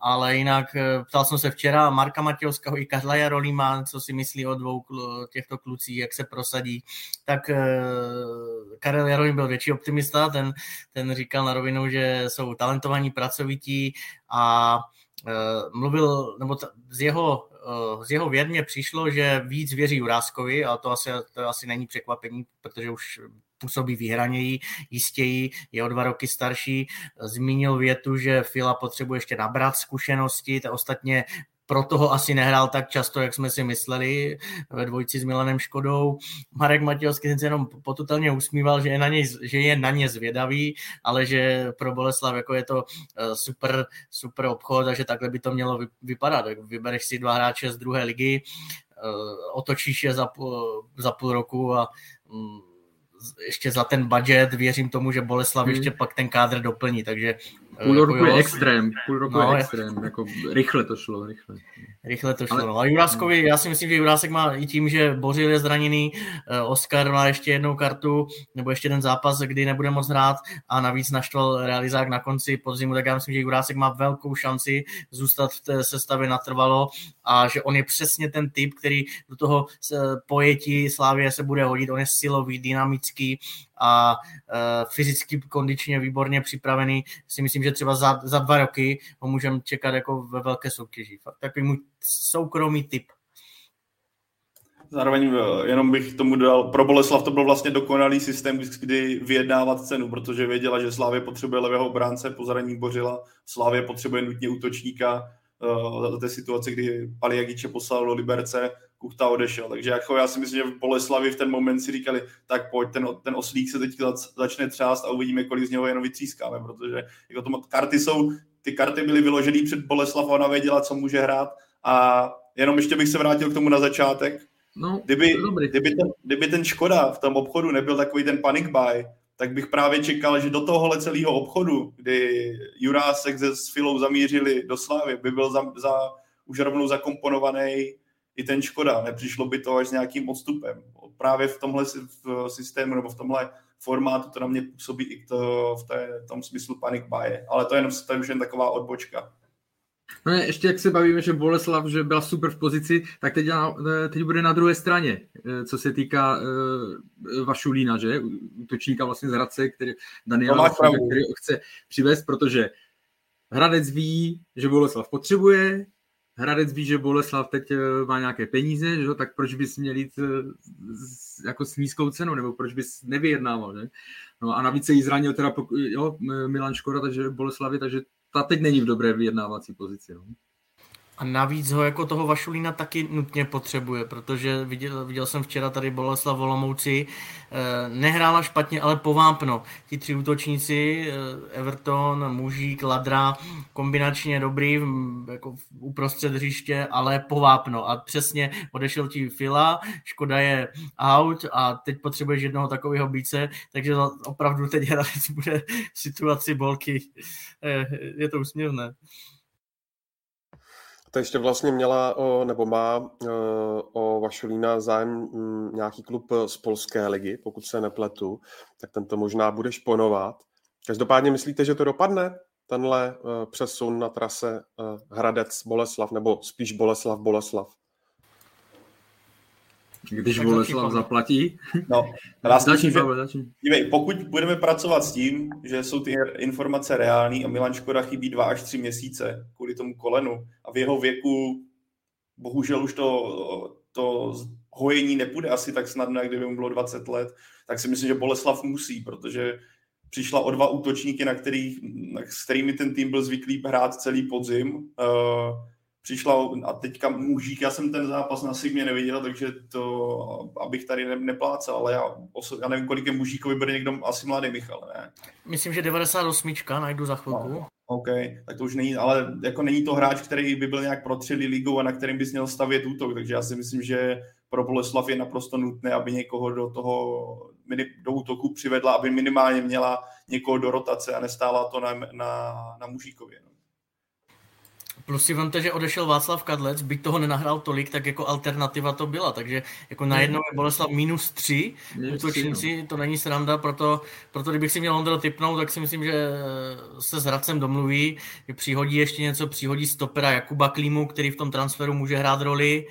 ale jinak eh, ptal jsem se včera Marka Matějovského i Karla Jarolíma, co si myslí o dvou těchto klucích, jak se prosadí, tak eh, Karel Jarolím byl větší optimista, ten, ten říkal na rovinu, že jsou talentovaní, pracovití a eh, mluvil, nebo z jeho, z jeho věrně přišlo, že víc věří Juráskovi, a to asi, to asi není překvapení, protože už působí vyhraněji, jistěji, je o dva roky starší. Zmínil větu, že Fila potřebuje ještě nabrat zkušenosti, to ostatně proto ho asi nehrál tak často, jak jsme si mysleli ve dvojici s Milanem Škodou. Marek Matějovský se jenom potutelně usmíval, že je, na ně, že je na ně zvědavý, ale že pro Boleslav jako je to eh, super, super obchod a že takhle by to mělo vypadat. Vybereš si dva hráče z druhé ligy, eh, otočíš je za půl, za půl roku a mm, ještě za ten budget věřím tomu, že Boleslav hmm. ještě pak ten kádr doplní, takže Půl jako roku jako je extrém, půl roku no, je extrém, jako rychle to šlo, rychle. Rychle to šlo, ale... no. A Juráskovi, já si myslím, že Jurásek má i tím, že Bořil je zraněný, eh, Oscar má ještě jednou kartu, nebo ještě jeden zápas, kdy nebude moc hrát a navíc naštval realizák na konci podzimu, tak já myslím, že Jurásek má velkou šanci zůstat v té sestavě natrvalo a že on je přesně ten typ, který do toho pojetí Slávě se bude hodit, on je silový, dynamický a uh, fyzicky kondičně výborně připravený. Si myslím, že třeba za, za dva roky ho můžeme čekat jako ve velké soutěži. Fakt takový můj soukromý typ. Zároveň eh, jenom bych tomu dal, pro Boleslav to byl vlastně dokonalý systém, kdy vyjednávat cenu, protože věděla, že Slávě potřebuje levého obránce po Bořila, Slávě potřebuje nutně útočníka uh, té situace, kdy Paliagiče poslal do Liberce, Kuchta odešel. Takže jako já si myslím, že v Boleslavi v ten moment si říkali, tak pojď, ten, ten oslík se teď začne třást a uvidíme, kolik z něho jenom vytřískáme, protože jako to, karty jsou, ty karty byly vyložené před Boleslav a ona věděla, co může hrát a jenom ještě bych se vrátil k tomu na začátek. No, kdyby, kdyby, ten, kdyby ten Škoda v tom obchodu nebyl takový ten panic buy, tak bych právě čekal, že do tohohle celého obchodu, kdy Jurásek se s Filou zamířili do Slávy, by byl za, za, už rovnou zakomponovaný i ten Škoda. Nepřišlo by to až s nějakým odstupem. Právě v tomhle v systému nebo v tomhle formátu to na mě působí i to, v té, tom smyslu panic buy. Ale to je jenom, to je jen taková odbočka. No ne, ještě jak se bavíme, že Boleslav, že byla super v pozici, tak teď, teď bude na druhé straně, eh, co se týká uh, Vašulína, že? Útočníka vlastně z Hradce, který Daniel no, který chce přivést, protože Hradec ví, že Boleslav potřebuje, Hradec ví, že Boleslav teď eh, má nějaké peníze, že? tak proč bys měl jít s, jako s nízkou cenou, nebo proč bys nevyjednával, že? No a navíc se jí zranil teda jo, Milan Škoda, takže Boleslavi, takže ta teď není v dobré vyjednávací pozici. No. A navíc ho jako toho Vašulína taky nutně potřebuje, protože viděl, viděl jsem včera tady Boleslav Volomouci, eh, nehrála špatně, ale povápno. Ti tři útočníci, eh, Everton, Mužík, Ladra, kombinačně dobrý, jako uprostřed hřiště, ale povápno. A přesně odešel ti Fila, Škoda je out a teď potřebuješ jednoho takového bíce, takže opravdu teď Hradec bude v situaci bolky. Eh, je to úsměvné. To ještě vlastně měla, nebo má o Vašulína zájem mm, nějaký klub z polské ligy, pokud se nepletu, tak ten to možná bude šponovat. Každopádně myslíte, že to dopadne, tenhle přesun na trase Hradec-Boleslav, nebo spíš Boleslav-Boleslav? Když Boleslav zaplatí. No, začni, že, dívej, pokud budeme pracovat s tím, že jsou ty informace reální a Milan Škoda chybí dva až tři měsíce kvůli tomu kolenu a v jeho věku bohužel už to, to hojení nepůjde asi tak snadno, jak kdyby mu bylo 20 let, tak si myslím, že Boleslav musí, protože přišla o dva útočníky, na kterých, s kterými ten tým byl zvyklý hrát celý podzim. Uh, přišla a teďka mužík, já jsem ten zápas na Sigmě neviděl, takže to, abych tady ne, neplácal, ale já, oso, já nevím, kolik je mužíkovi, bude někdo asi mladý Michal, ne? Myslím, že 98, najdu za chvilku. No, OK, tak to už není, ale jako není to hráč, který by byl nějak protřelý ligou a na kterým bys měl stavět útok, takže já si myslím, že pro Boleslav je naprosto nutné, aby někoho do toho do útoku přivedla, aby minimálně měla někoho do rotace a nestála to na, na, na mužíkově. No. Plus si vemte, že odešel Václav Kadlec, byť toho nenahrál tolik, tak jako alternativa to byla. Takže jako najednou je Boleslav minus tři útočníci, no. to není sranda, proto, proto kdybych si měl Ondro typnout, tak si myslím, že se s Hradcem domluví, že přihodí ještě něco, přihodí stopera Jakuba Klímu, který v tom transferu může hrát roli.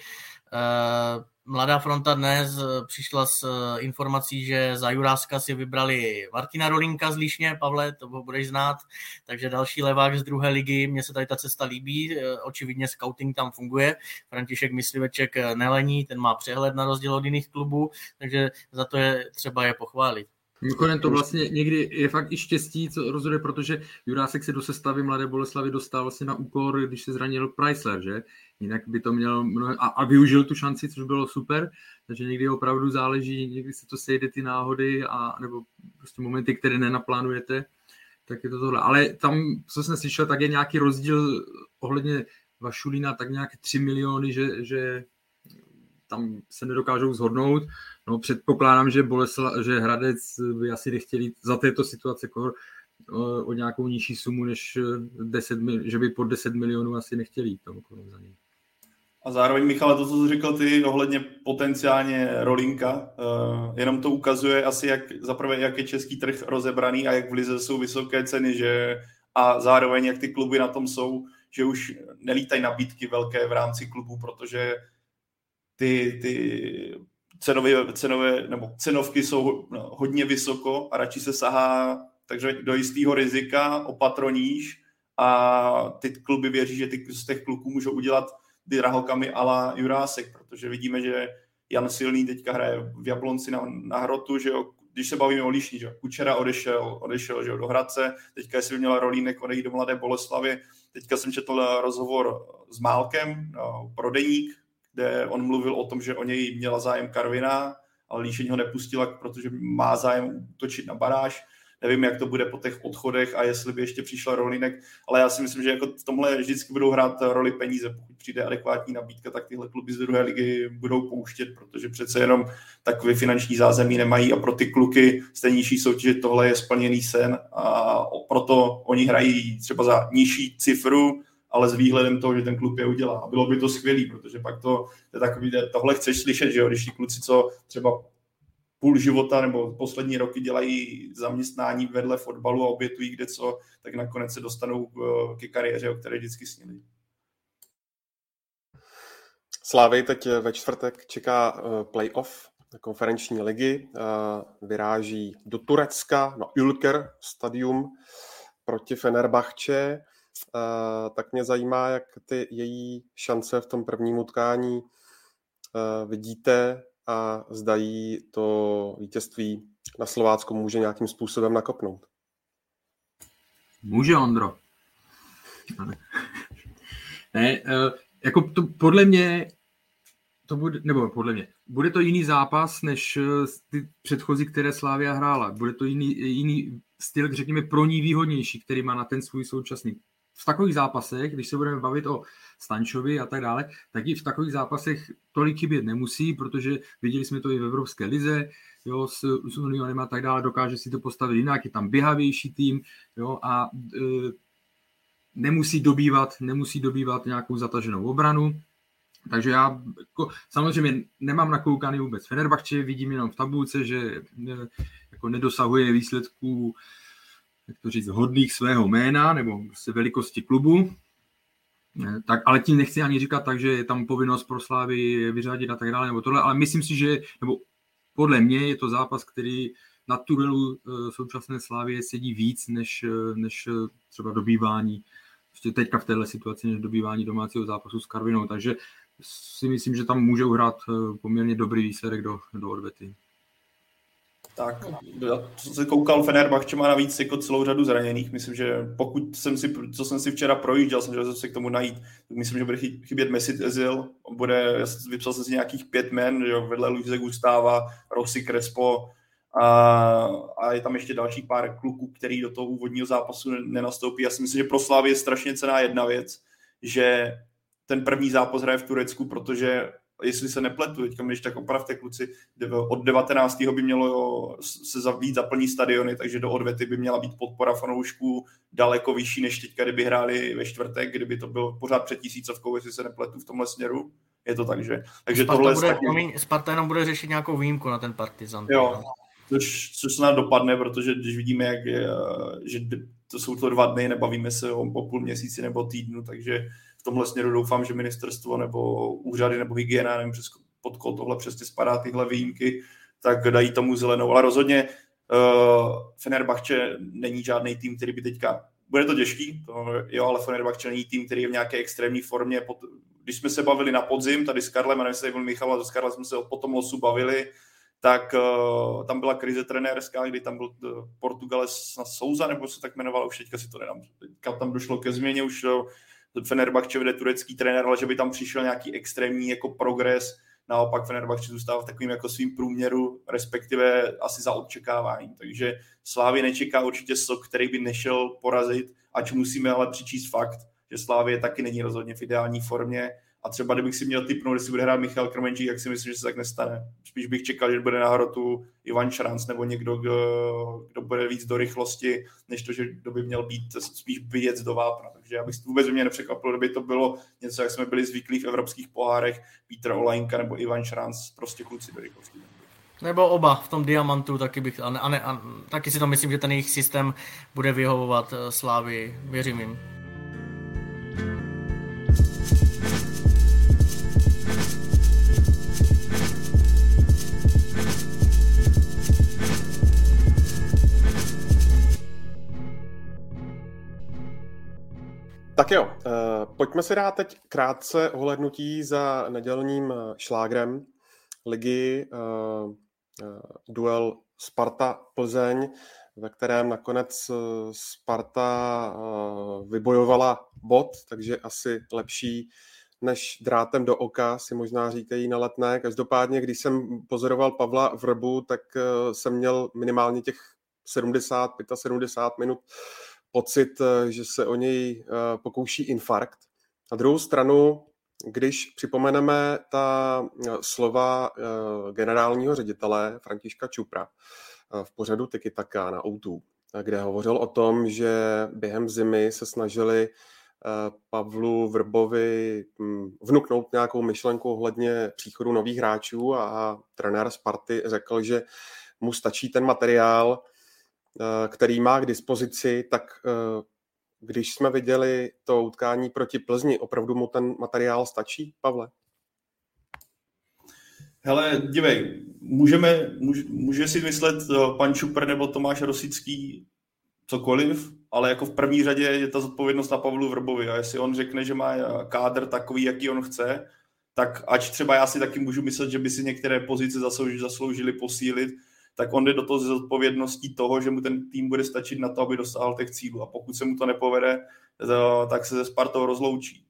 Uh, Mladá fronta dnes eh, přišla s eh, informací, že za Juráska si vybrali Martina Rolinka z Líšně, Pavle, to ho budeš znát, takže další levák z druhé ligy, mně se tady ta cesta líbí, eh, očividně scouting tam funguje, František Mysliveček nelení, ten má přehled na rozdíl od jiných klubů, takže za to je třeba je pochválit. Mimochodem to vlastně někdy je fakt i štěstí, co rozhoduje, protože Jurásek se do sestavy Mladé Boleslavy dostal vlastně na úkor, když se zranil Chrysler, že? Jinak by to měl mnoho, a, a využil tu šanci, což bylo super, takže někdy opravdu záleží, někdy se to sejde ty náhody a nebo prostě momenty, které nenaplánujete, tak je to tohle. Ale tam, co jsem slyšel, tak je nějaký rozdíl ohledně Vašulína, tak nějaké 3 miliony, že, že tam se nedokážou zhodnout. No, předpokládám, že, Bolesla, že Hradec by asi nechtěli za této situace o, o nějakou nižší sumu, než 10, že by pod 10 milionů asi nechtěli jít tomu za něj. A zároveň, Michale, to, co jsi říkal ty ohledně potenciálně rolinka, uh, jenom to ukazuje asi, jak zaprvé, jak je český trh rozebraný a jak v Lize jsou vysoké ceny, že? A zároveň, jak ty kluby na tom jsou, že už nelítají nabídky velké v rámci klubu, protože ty, ty cenové, cenové, nebo cenovky jsou no, hodně vysoko a radši se sahá takže do jistého rizika opatroníš a ty kluby věří, že ty z těch kluků můžou udělat drahokamy ala Jurásek, protože vidíme, že Jan Silný teďka hraje v Jablonci na, na hrotu, že jo, když se bavíme o Líšní, že Kučera odešel, odešel že jo, do Hradce, teďka jestli by měla Rolínek odejít do Mladé Boleslavy, teďka jsem četl rozhovor s Málkem no, pro Deník, kde on mluvil o tom, že o něj měla zájem Karvina, ale Líšeň ho nepustila, protože má zájem útočit na baráž. Nevím, jak to bude po těch odchodech a jestli by ještě přišla Rolinek, ale já si myslím, že jako v tomhle vždycky budou hrát roli peníze. Pokud přijde adekvátní nabídka, tak tyhle kluby z druhé ligy budou pouštět, protože přece jenom takové finanční zázemí nemají a pro ty kluky nižší soutěže tohle je splněný sen a proto oni hrají třeba za nižší cifru, ale s výhledem toho, že ten klub je udělá. A bylo by to skvělé, protože pak to, to je takový, tohle chceš slyšet, že jo, když ti kluci, co třeba půl života nebo poslední roky dělají zaměstnání vedle fotbalu a obětují kde co, tak nakonec se dostanou eh, ke kariéře, o které vždycky snili. Slávy teď ve čtvrtek čeká eh, playoff konferenční ligy. Eh, vyráží do Turecka na Ülker stadium proti Fenerbahče. Tak mě zajímá, jak ty její šance v tom prvním utkání vidíte a zdají to vítězství na Slovácku může nějakým způsobem nakopnout. Může, Ondro. ne, eh, jako to podle mě to bude, nebo podle mě, bude to jiný zápas, než eh, ty předchozí, které Slávia hrála. Bude to jiný, jiný styl, řekněme, pro ní výhodnější, který má na ten svůj současný. V takových zápasech, když se budeme bavit o Stančovi a tak dále, tak i v takových zápasech tolik chybět nemusí, protože viděli jsme to i v Evropské lize, jo, s, s Unionem a tak dále, dokáže si to postavit jinak, je tam běhavější tým jo, a e, nemusí dobývat, nemusí dobývat nějakou zataženou obranu, takže já jako, samozřejmě nemám nakoukaný vůbec Fenerbahče, vidím jenom v tabulce, že e, jako nedosahuje výsledků jak to říct, hodných svého jména nebo se velikosti klubu, tak, ale tím nechci ani říkat tak, že je tam povinnost pro Slávy vyřadit a tak dále, nebo tohle, ale myslím si, že, nebo podle mě je to zápas, který na tunelu eh, současné Slávy sedí víc, než, eh, než eh, třeba dobývání, prostě teďka v téhle situaci, než dobývání domácího zápasu s Karvinou, takže si myslím, že tam může uhrát poměrně dobrý výsledek do, do odvety. Tak, co se koukal, Fenerbahče má navíc jako celou řadu zraněných. Myslím, že pokud jsem si, co jsem si včera projížděl, jsem že se k tomu najít, tak myslím, že bude chybět Messi Ezil, bude, vypsal jsem si nějakých pět men, že vedle Luise Gustava, Rossi Crespo, a, a, je tam ještě další pár kluků, který do toho úvodního zápasu nenastoupí. Já si myslím, že pro Slávy je strašně cená jedna věc, že ten první zápas hraje v Turecku, protože jestli se nepletu, teďka když tak opravte kluci, od 19. by mělo se víc zaplní stadiony, takže do odvety by měla být podpora fanoušků daleko vyšší, než teďka, kdyby hráli ve čtvrtek, kdyby to bylo pořád před tisícovkou, jestli se nepletu v tomhle směru. Je to tak, že? Takže Sparta tohle bude, taky... Sparta jenom bude řešit nějakou výjimku na ten partizan. Jo, což, což snad dopadne, protože když vidíme, jak je, že to jsou to dva dny, nebavíme se o, o půl měsíci nebo týdnu, takže tomhle směru doufám, že ministerstvo nebo úřady nebo hygiena, nevím přes pod koho tohle přesně spadá tyhle výjimky, tak dají tomu zelenou. Ale rozhodně uh, Fenerbahce není žádný tým, který by teďka bude to těžký, to, jo, ale Fenerbahce není tým, který je v nějaké extrémní formě. Pod, když jsme se bavili na podzim, tady s Karlem, a nevím, jestli byl Michal, a s Karlem jsme se po tom losu bavili, tak uh, tam byla krize trenérská, kdy tam byl uh, Portugalec na Souza, nebo se tak jmenoval, už teďka si to nedám. Teďka tam došlo ke změně, už uh, Fenerbahce vede turecký trenér, ale že by tam přišel nějaký extrémní jako progres, naopak Fenerbahce zůstává v takovým jako svým průměru, respektive asi za očekávání. Takže Slávě nečeká určitě sok, který by nešel porazit, ač musíme ale přičíst fakt, že Slávě taky není rozhodně v ideální formě a třeba kdybych si měl typnout, jestli bude hrát Michal Krmenčík, jak si myslím, že se tak nestane. Spíš bych čekal, že bude na hrotu Ivan Šranc nebo někdo, kdo, kdo bude víc do rychlosti, než to, že kdo by měl být spíš vyjet do vápna. Takže já bych vůbec mě nepřekvapil, kdyby to bylo něco, jak jsme byli zvyklí v evropských pohárech, Petr Olajnka nebo Ivan Šranc, prostě kluci do rychlosti. Nebo oba v tom diamantu, taky, bych, a ne, a ne, a, taky si to myslím, že ten jejich systém bude vyhovovat eh, Slávy, věřím jim. Tak jo, uh, pojďme si dát teď krátce ohlednutí za nedělním eh, šlágrem. ligy, duel Sparta-Plzeň, ve kterém nakonec Sparta vybojovala bod, takže asi lepší než drátem do oka, si možná říkají na letné. Každopádně, když jsem pozoroval Pavla v Rbu, tak jsem měl minimálně těch 70, 75 minut pocit, že se o něj pokouší infarkt. Na druhou stranu, když připomeneme ta slova generálního ředitele Františka Čupra v pořadu Tiki Taka na O2, kde hovořil o tom, že během zimy se snažili Pavlu Vrbovi hm, vnuknout nějakou myšlenku ohledně příchodu nových hráčů a trenér Sparty řekl, že mu stačí ten materiál, který má k dispozici, tak když jsme viděli to utkání proti Plzni, opravdu mu ten materiál stačí, Pavle? Hele, dívej, můžeme, může, může si myslet eh, pan Čupr nebo Tomáš Rosický cokoliv, ale jako v první řadě je ta zodpovědnost na Pavlu Vrbovi a jestli on řekne, že má eh, kádr takový, jaký on chce, tak ač třeba já si taky můžu myslet, že by si některé pozice zasloužili posílit, tak on jde do toho s odpovědností toho, že mu ten tým bude stačit na to, aby dosáhl těch cílů. A pokud se mu to nepovede, tak se ze Spartou rozloučí.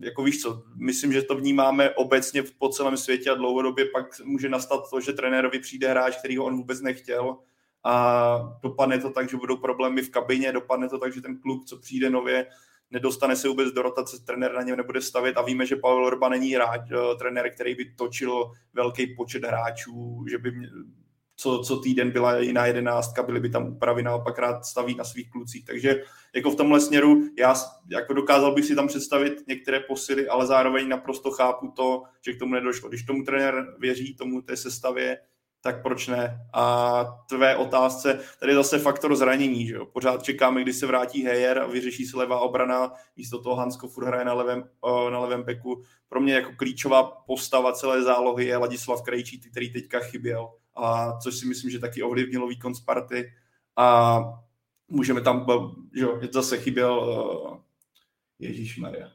Jako víš co, myslím, že to vnímáme obecně po celém světě a dlouhodobě pak může nastat to, že trenérovi přijde hráč, který ho on vůbec nechtěl a dopadne to tak, že budou problémy v kabině, dopadne to tak, že ten kluk, co přijde nově, nedostane se vůbec do rotace, trenér na něm nebude stavět a víme, že Pavel Orba není hráč, eh, trenér, který by točil velký počet hráčů, že by co, co týden byla jiná jedenáctka, byly by tam úpravy, naopak rád staví na svých klucích. Takže jako v tomhle směru já jako dokázal bych si tam představit některé posily, ale zároveň naprosto chápu to, že k tomu nedošlo. Když tomu trenér věří, tomu té sestavě, tak proč ne? A tvé otázce, tady je zase faktor zranění, že jo? Pořád čekáme, kdy se vrátí Heyer a vyřeší se levá obrana, místo toho Hansko furt hraje na levém, na levém beku. Pro mě jako klíčová postava celé zálohy je Ladislav Krejčí, který teďka chyběl a což si myslím, že taky ovlivnilo výkon Sparty a můžeme tam, že jo, zase chyběl uh, Ježíš Maria.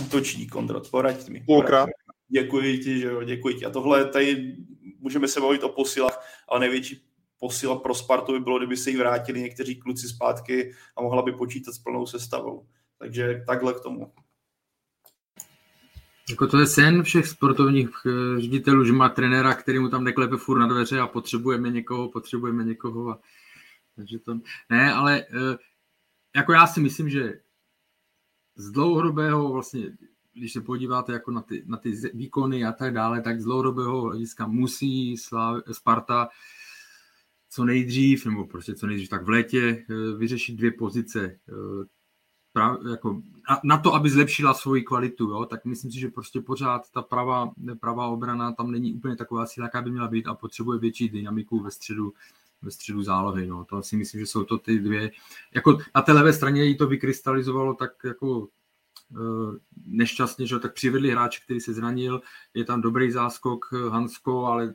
Útočník, Kondrot, poraď mi. Půlkrát. Děkuji ti, že jo, děkuji ti. A tohle tady můžeme se bavit o posilách, ale největší posila pro Spartu by bylo, kdyby se jí vrátili někteří kluci zpátky a mohla by počítat s plnou sestavou. Takže takhle k tomu. Jako to je sen všech sportovních eh, ředitelů, že má trenéra, který mu tam neklepe furt na dveře a potřebujeme někoho, potřebujeme někoho. A... Takže to... Ne, ale eh, jako já si myslím, že z dlouhodobého vlastně, když se podíváte jako na ty, na ty výkony a tak dále, tak z dlouhodobého hlediska musí Sparta co nejdřív, nebo prostě co nejdřív, tak v létě eh, vyřešit dvě pozice prav, jako, na, na to, aby zlepšila svoji kvalitu, jo, tak myslím si, že prostě pořád ta pravá, pravá obrana tam není úplně taková síla, jaká by měla být a potřebuje větší dynamiku ve středu, ve středu zálohy. No. To si myslím, že jsou to ty dvě. Jako na té levé straně jí to vykrystalizovalo tak jako e, nešťastně, že tak přivedli hráče, který se zranil, je tam dobrý záskok Hansko, ale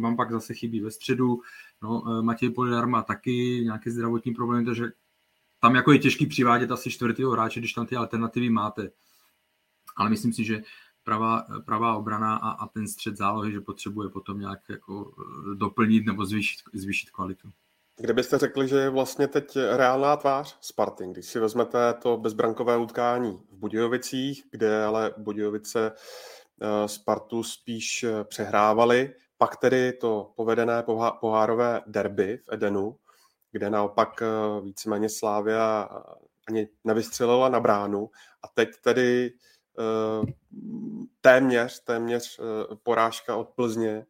vám pak zase chybí ve středu. No, e, Matěj Polidar má taky nějaké zdravotní problémy, takže tam jako je těžký přivádět asi čtvrtého hráče, když tam ty alternativy máte. Ale myslím si, že pravá, pravá obrana a, a ten střed zálohy, že potřebuje potom nějak jako eh, doplnit nebo zvýšit, zvýšit kvalitu. Kde byste řekli, že je vlastně teď reálná tvář Sparty, když si vezmete to bezbrankové utkání v Budějovicích, kde ale Budějovice eh, Spartu spíš eh, přehrávali, pak tedy to povedené pohárové derby v Edenu, kde naopak eh, víceméně Slávia eh, ani nevystřelila na bránu a teď tedy eh, téměř, téměř porážka od Plzně,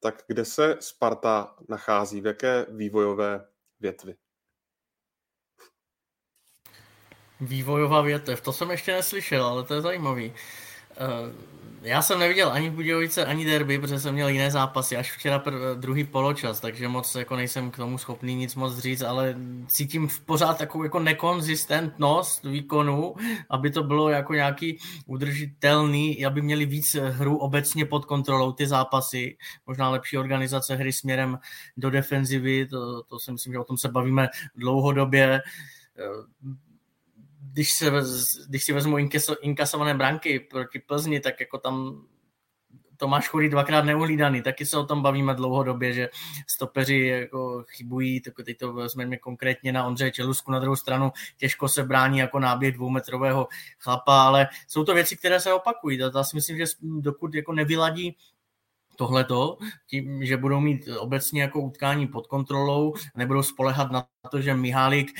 tak kde se Sparta nachází, v jaké vývojové větvi? Vývojová větev, to jsem ještě neslyšel, ale to je zajímavý. Já jsem neviděl ani Budějovice, ani derby, protože jsem měl jiné zápasy, až včera pr- druhý poločas, takže moc jako nejsem k tomu schopný nic moc říct, ale cítím v pořád takovou jako nekonzistentnost výkonu, aby to bylo jako nějaký udržitelný, aby měli víc hru obecně pod kontrolou ty zápasy, možná lepší organizace hry směrem do defenzivy, to, to si myslím, že o tom se bavíme dlouhodobě když, se, když si vezmu inkasované branky proti Plzni, tak jako tam Tomáš Chorý dvakrát neuhlídaný, taky se o tom bavíme dlouhodobě, že stopeři jako chybují, tak teď to vezmeme konkrétně na Ondřeje Čelusku, na druhou stranu těžko se brání jako náběh dvoumetrového chlapa, ale jsou to věci, které se opakují. Já si myslím, že dokud jako nevyladí tohleto, tím, že budou mít obecně jako utkání pod kontrolou, nebudou spolehat na to, že Mihálik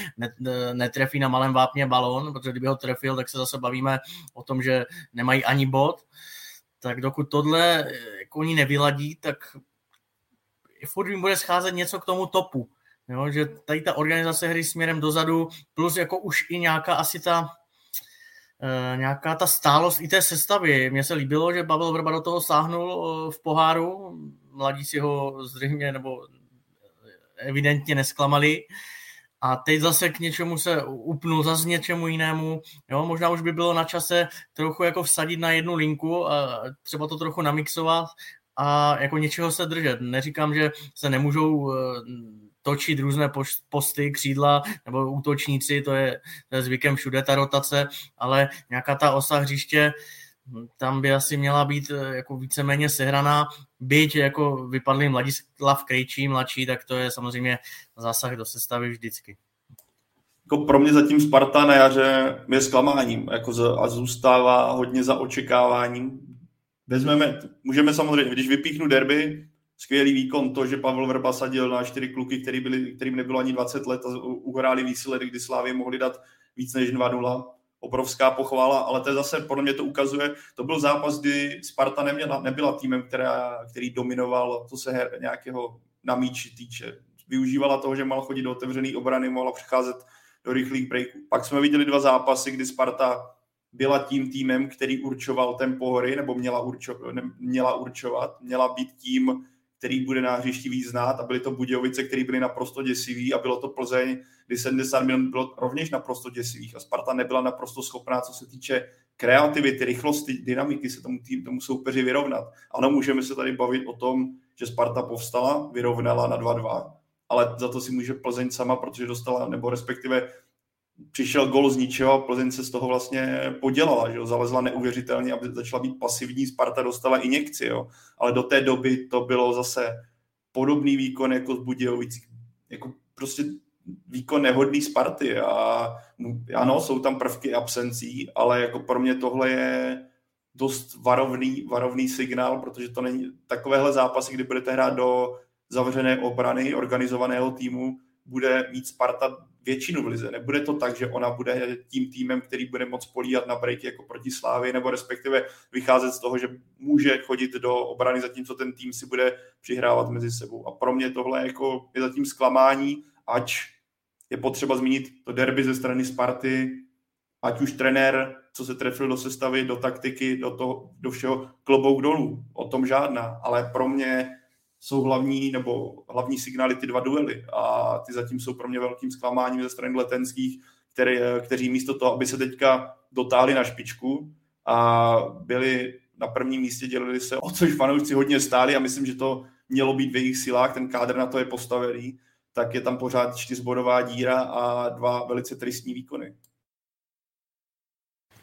netrefí na malém vápně balón, protože kdyby ho trefil, tak se zase bavíme o tom, že nemají ani bod, tak dokud tohle jako oni nevyladí, tak furt jim bude scházet něco k tomu topu. Jo, že tady ta organizace hry směrem dozadu, plus jako už i nějaká asi ta e, nějaká ta stálost i té sestavy. Mně se líbilo, že Pavel Vrba do toho sáhnul e, v poháru, mladí si ho zřejmě nebo evidentně nesklamali. A teď zase k něčemu se upnul, zase něčemu jinému. Jo, možná už by bylo na čase trochu jako vsadit na jednu linku a třeba to trochu namixovat a jako něčeho se držet. Neříkám, že se nemůžou eh, točit různé posty, křídla nebo útočníci, to je, to je zvykem všude ta rotace, ale nějaká ta osa hřiště, tam by asi měla být eh, jako víceméně sehraná, byť jako vypadli Mladislav Krejčí mladší, tak to je samozřejmě zásah do sestavy vždycky. Jako pro mě zatím Sparta na jaře je zklamáním jako z, a zůstává hodně za očekáváním. Vezmeme, můžeme samozřejmě, když vypíchnu derby, skvělý výkon, to, že Pavel Vrba sadil na čtyři kluky, který byli, kterým nebylo ani 20 let a uhráli výsledek, kdy Slávě mohli dát víc než 2-0 obrovská pochvala, ale to je zase, podle mě to ukazuje, to byl zápas, kdy Sparta neměla, nebyla týmem, která, který dominoval, co se her, nějakého na míči týče. Využívala toho, že mal chodit do otevřený obrany, mohla přecházet do rychlých breaků. Pak jsme viděli dva zápasy, kdy Sparta byla tím týmem, který určoval tempo hry, nebo měla, určo, ne, měla určovat, měla být tím, který bude na hřišti víc znát a byly to Budějovice, které byly naprosto děsivý a bylo to Plzeň, kdy 70 minut bylo rovněž naprosto děsivých a Sparta nebyla naprosto schopná, co se týče kreativity, rychlosti, dynamiky se tomu, tým, tomu soupeři vyrovnat. Ano, můžeme se tady bavit o tom, že Sparta povstala, vyrovnala na 2-2, ale za to si může Plzeň sama, protože dostala, nebo respektive přišel gol z ničeho a Plzeň se z toho vlastně podělala, že jo? zalezla neuvěřitelně, aby začala být pasivní, Sparta dostala injekci, jo? ale do té doby to bylo zase podobný výkon jako z Budějovic, jako prostě výkon nehodný Sparty a ano, jsou tam prvky absencí, ale jako pro mě tohle je dost varovný, varovný signál, protože to není takovéhle zápasy, kdy budete hrát do zavřené obrany organizovaného týmu, bude mít Sparta většinu v lize. Nebude to tak, že ona bude tím týmem, který bude moc políhat na breaky jako proti Slávy, nebo respektive vycházet z toho, že může chodit do obrany, zatímco ten tým si bude přihrávat mezi sebou. A pro mě tohle jako je zatím zklamání, ač je potřeba zmínit to derby ze strany Sparty, ať už trenér, co se trefil do sestavy, do taktiky, do, toho, do všeho klobouk dolů. O tom žádná. Ale pro mě jsou hlavní nebo hlavní signály ty dva duely a ty zatím jsou pro mě velkým zklamáním ze strany letenských, který, kteří místo toho, aby se teďka dotáhli na špičku a byli na prvním místě, dělili se, o což fanoušci hodně stáli a myslím, že to mělo být v jejich silách, ten kádr na to je postavený, tak je tam pořád čtyřbodová díra a dva velice tristní výkony.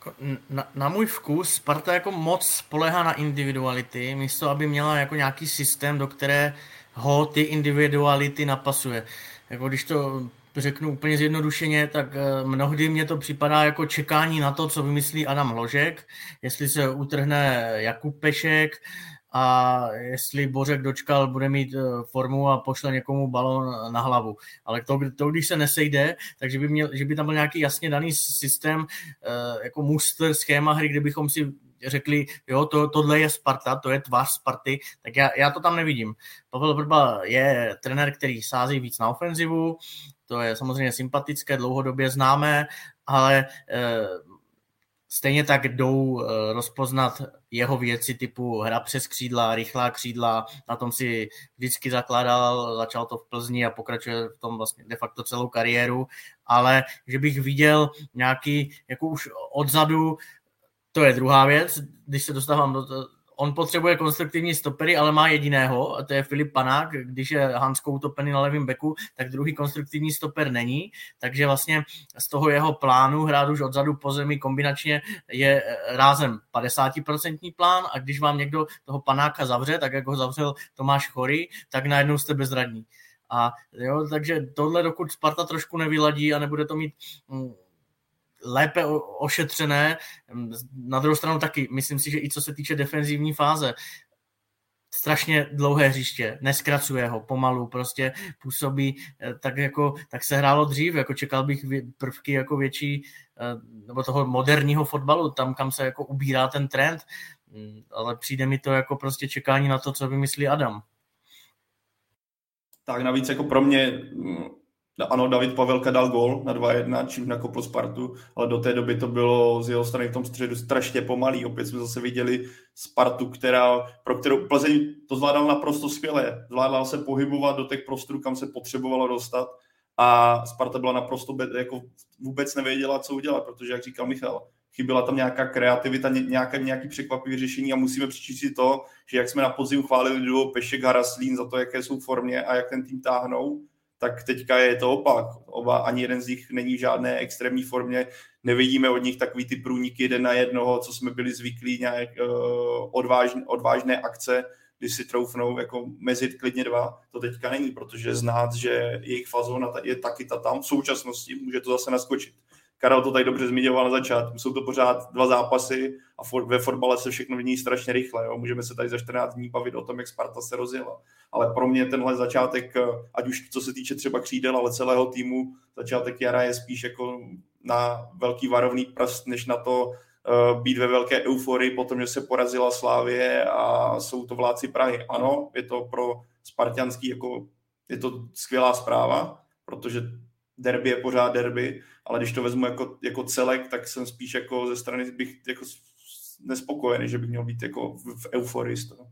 Jako na, na můj vkus Sparta jako moc spolehá na individuality, místo aby měla jako nějaký systém, do kterého ty individuality napasuje. Jako když to řeknu úplně zjednodušeně, tak eh, mnohdy mě to připadá jako čekání na to, co vymyslí Adam Ložek, jestli se utrhne Jakub Pešek, a jestli Bořek dočkal, bude mít eh, formu a pošle někomu balon na hlavu. Ale to, to když se nesejde, takže by, měl, že by tam byl nějaký jasně daný systém, eh, jako muster, schéma hry, kde bychom si řekli, jo, to, tohle je Sparta, to je tvář Sparty, tak já, já to tam nevidím. Pavel Vrba je trenér, který sází víc na ofenzivu, to je samozřejmě sympatické, dlouhodobě známé, ale eh, Stejně tak jdou eh, rozpoznat jeho věci typu hra přes křídla, rychlá křídla, na tom si vždycky zakládal, začal to v Plzni a pokračuje v tom vlastně de facto celou kariéru, ale že bych viděl nějaký, jako už odzadu, to je druhá věc, když se dostávám do, on potřebuje konstruktivní stopery, ale má jediného, a to je Filip Panák. Když je Hansko utopený na levém beku, tak druhý konstruktivní stoper není, takže vlastně z toho jeho plánu hrát už odzadu po zemi kombinačně je rázem 50% plán a když vám někdo toho Panáka zavře, tak jako ho zavřel Tomáš Chory, tak najednou jste bezradní. A jo, takže tohle, dokud Sparta trošku nevyladí a nebude to mít mm, lépe ošetřené. Na druhou stranu taky, myslím si, že i co se týče defenzivní fáze, strašně dlouhé hřiště, neskracuje ho, pomalu, prostě působí eh, tak jako, tak se hrálo dřív, jako čekal bych prvky jako větší, eh, nebo toho moderního fotbalu, tam, kam se jako ubírá ten trend, mm, ale přijde mi to jako prostě čekání na to, co vymyslí Adam. Tak navíc jako pro mě mm, ano, David Pavelka dal gol na 2-1, čím nakopl Spartu, ale do té doby to bylo z jeho strany v tom středu strašně pomalý. Opět jsme zase viděli Spartu, která, pro kterou Plzeň to zvládal naprosto skvěle. Zvládal se pohybovat do těch prostorů, kam se potřebovalo dostat a Sparta byla naprosto jako vůbec nevěděla, co udělat, protože, jak říkal Michal, chyběla tam nějaká kreativita, nějaké, nějaký překvapivé řešení a musíme přičíst si to, že jak jsme na podzim chválili duo Pešek Haraslín za to, jaké jsou formě a jak ten tým táhnou, tak teďka je to opak. Oba, ani jeden z nich není v žádné extrémní formě. Nevidíme od nich takový ty průniky jeden na jednoho, co jsme byli zvyklí, nějak uh, odvážné, odvážné akce, kdy si troufnou jako mezit klidně dva. To teďka není, protože znát, že jejich fazona je taky ta tam v současnosti, může to zase naskočit. Karel to tady dobře zmiňoval na začátku. Jsou to pořád dva zápasy a for, ve fotbale se všechno mění strašně rychle. Jo. Můžeme se tady za 14 dní bavit o tom, jak Sparta se rozjela. Ale pro mě tenhle začátek, ať už co se týče třeba křídel, ale celého týmu, začátek jara je spíš jako na velký varovný prst, než na to uh, být ve velké euforii po tom, že se porazila Slávě a jsou to vládci Prahy. Ano, je to pro spartianský jako je to skvělá zpráva, protože derby je pořád derby, ale když to vezmu jako, jako celek, tak jsem spíš jako ze strany bych jako nespokojený, že bych měl být jako v, v euforii z toho.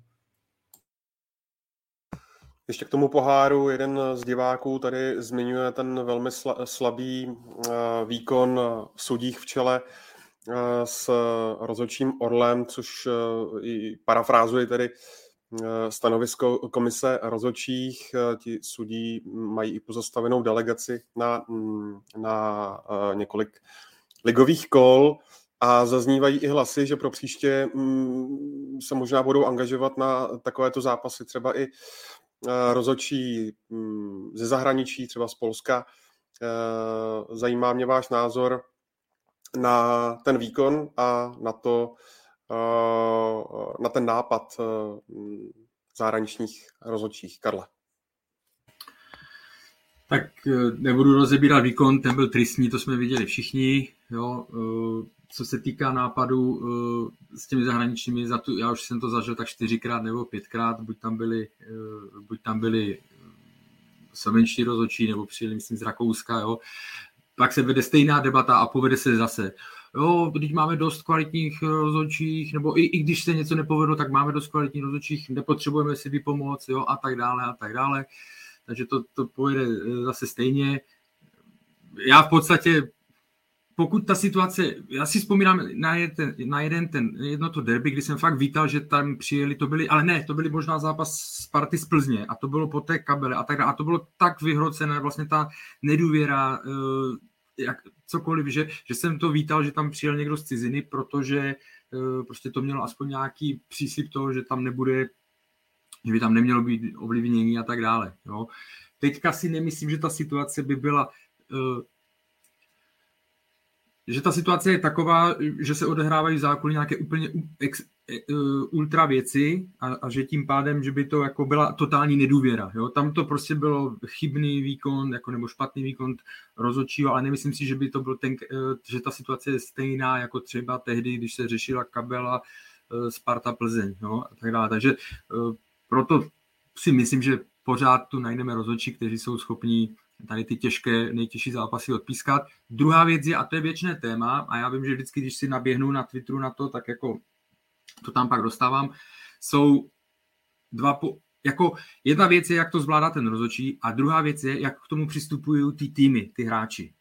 Ještě k tomu poháru jeden z diváků tady zmiňuje ten velmi slabý eh, výkon sudích v čele eh, s rozhodčím Orlem, což eh, i parafrázuji tedy Eh, stanovisko komise rozhodčích. Eh, ti sudí mají i pozastavenou delegaci na, mm, na eh, několik ligových kol a zaznívají i hlasy, že pro příště mm, se možná budou angažovat na takovéto zápasy, třeba i rozhodčí mm, ze zahraničí, třeba z Polska. Zajímá mě váš názor na ten výkon a na to, Eh, na ten nápad eh, zahraničních rozhodčích. Karle. Tak eh, nebudu rozebírat výkon, ten byl tristní, to jsme viděli všichni. Jo. Co se týká nápadu s těmi zahraničními, za tu, já už jsem to zažil tak čtyřikrát nebo pětkrát, buď tam byli, buď tam byli slovenští rozhodčí, nebo přijeli, myslím, z Rakouska, jo. Pak se vede stejná debata a povede se zase jo, když máme dost kvalitních eh, rozhodčích, nebo i, i když se něco nepovedlo, tak máme dost kvalitních rozhodčích, nepotřebujeme si vypomoc, jo, a tak dále, a tak dále. Takže to, to pojede eh, zase stejně. Já v podstatě, pokud ta situace, já si vzpomínám na jeden, na jeden ten, jedno to derby, kdy jsem fakt vítal, že tam přijeli, to byly, ale ne, to byly možná zápas Sparty z Plzně a to bylo po té kabele a tak dále. A to bylo tak vyhrocené, vlastně ta nedůvěra, eh, jak, cokoliv, že, že jsem to vítal, že tam přijel někdo z ciziny, protože uh, prostě to mělo aspoň nějaký příslip toho, že tam nebude, že by tam nemělo být ovlivnění a tak dále. Jo. Teďka si nemyslím, že ta situace by byla uh, že ta situace je taková, že se odehrávají zákony nějaké úplně ex, E, e, ultra věci a, a že tím pádem, že by to jako byla totální nedůvěra. Jo? Tam to prostě bylo chybný výkon jako nebo špatný výkon rozhodčího, ale nemyslím si, že by to byl ten, e, že ta situace je stejná jako třeba tehdy, když se řešila kabela Sparta Plzeň. Jo? A tak dále. Takže proto si myslím, že pořád tu najdeme rozhodčí, kteří jsou schopní tady ty těžké, nejtěžší zápasy odpískat. Druhá věc je, a to je věčné téma, a já vím, že vždycky, když si naběhnu na Twitteru na to, tak jako to tam pak dostávám, jsou dva, po, jako jedna věc je, jak to zvládá ten rozočí a druhá věc je, jak k tomu přistupují ty týmy, ty hráči.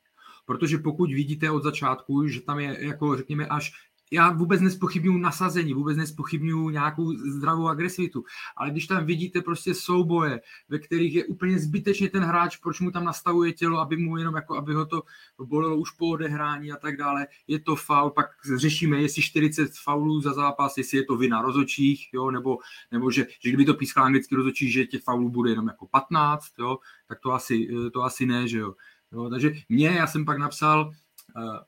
Protože pokud vidíte od začátku, že tam je, jako řekněme, až já vůbec nespochybnuju nasazení, vůbec nespochybnuju nějakou zdravou agresivitu, ale když tam vidíte prostě souboje, ve kterých je úplně zbytečně ten hráč, proč mu tam nastavuje tělo, aby mu jenom jako, aby ho to bolelo už po odehrání a tak dále, je to faul, pak řešíme, jestli 40 faulů za zápas, jestli je to vina rozočích, jo, nebo, nebo že, že kdyby to pískal anglicky rozočí, že těch faulů bude jenom jako 15, jo, tak to asi, to asi ne, že jo. jo takže mě, já jsem pak napsal, uh,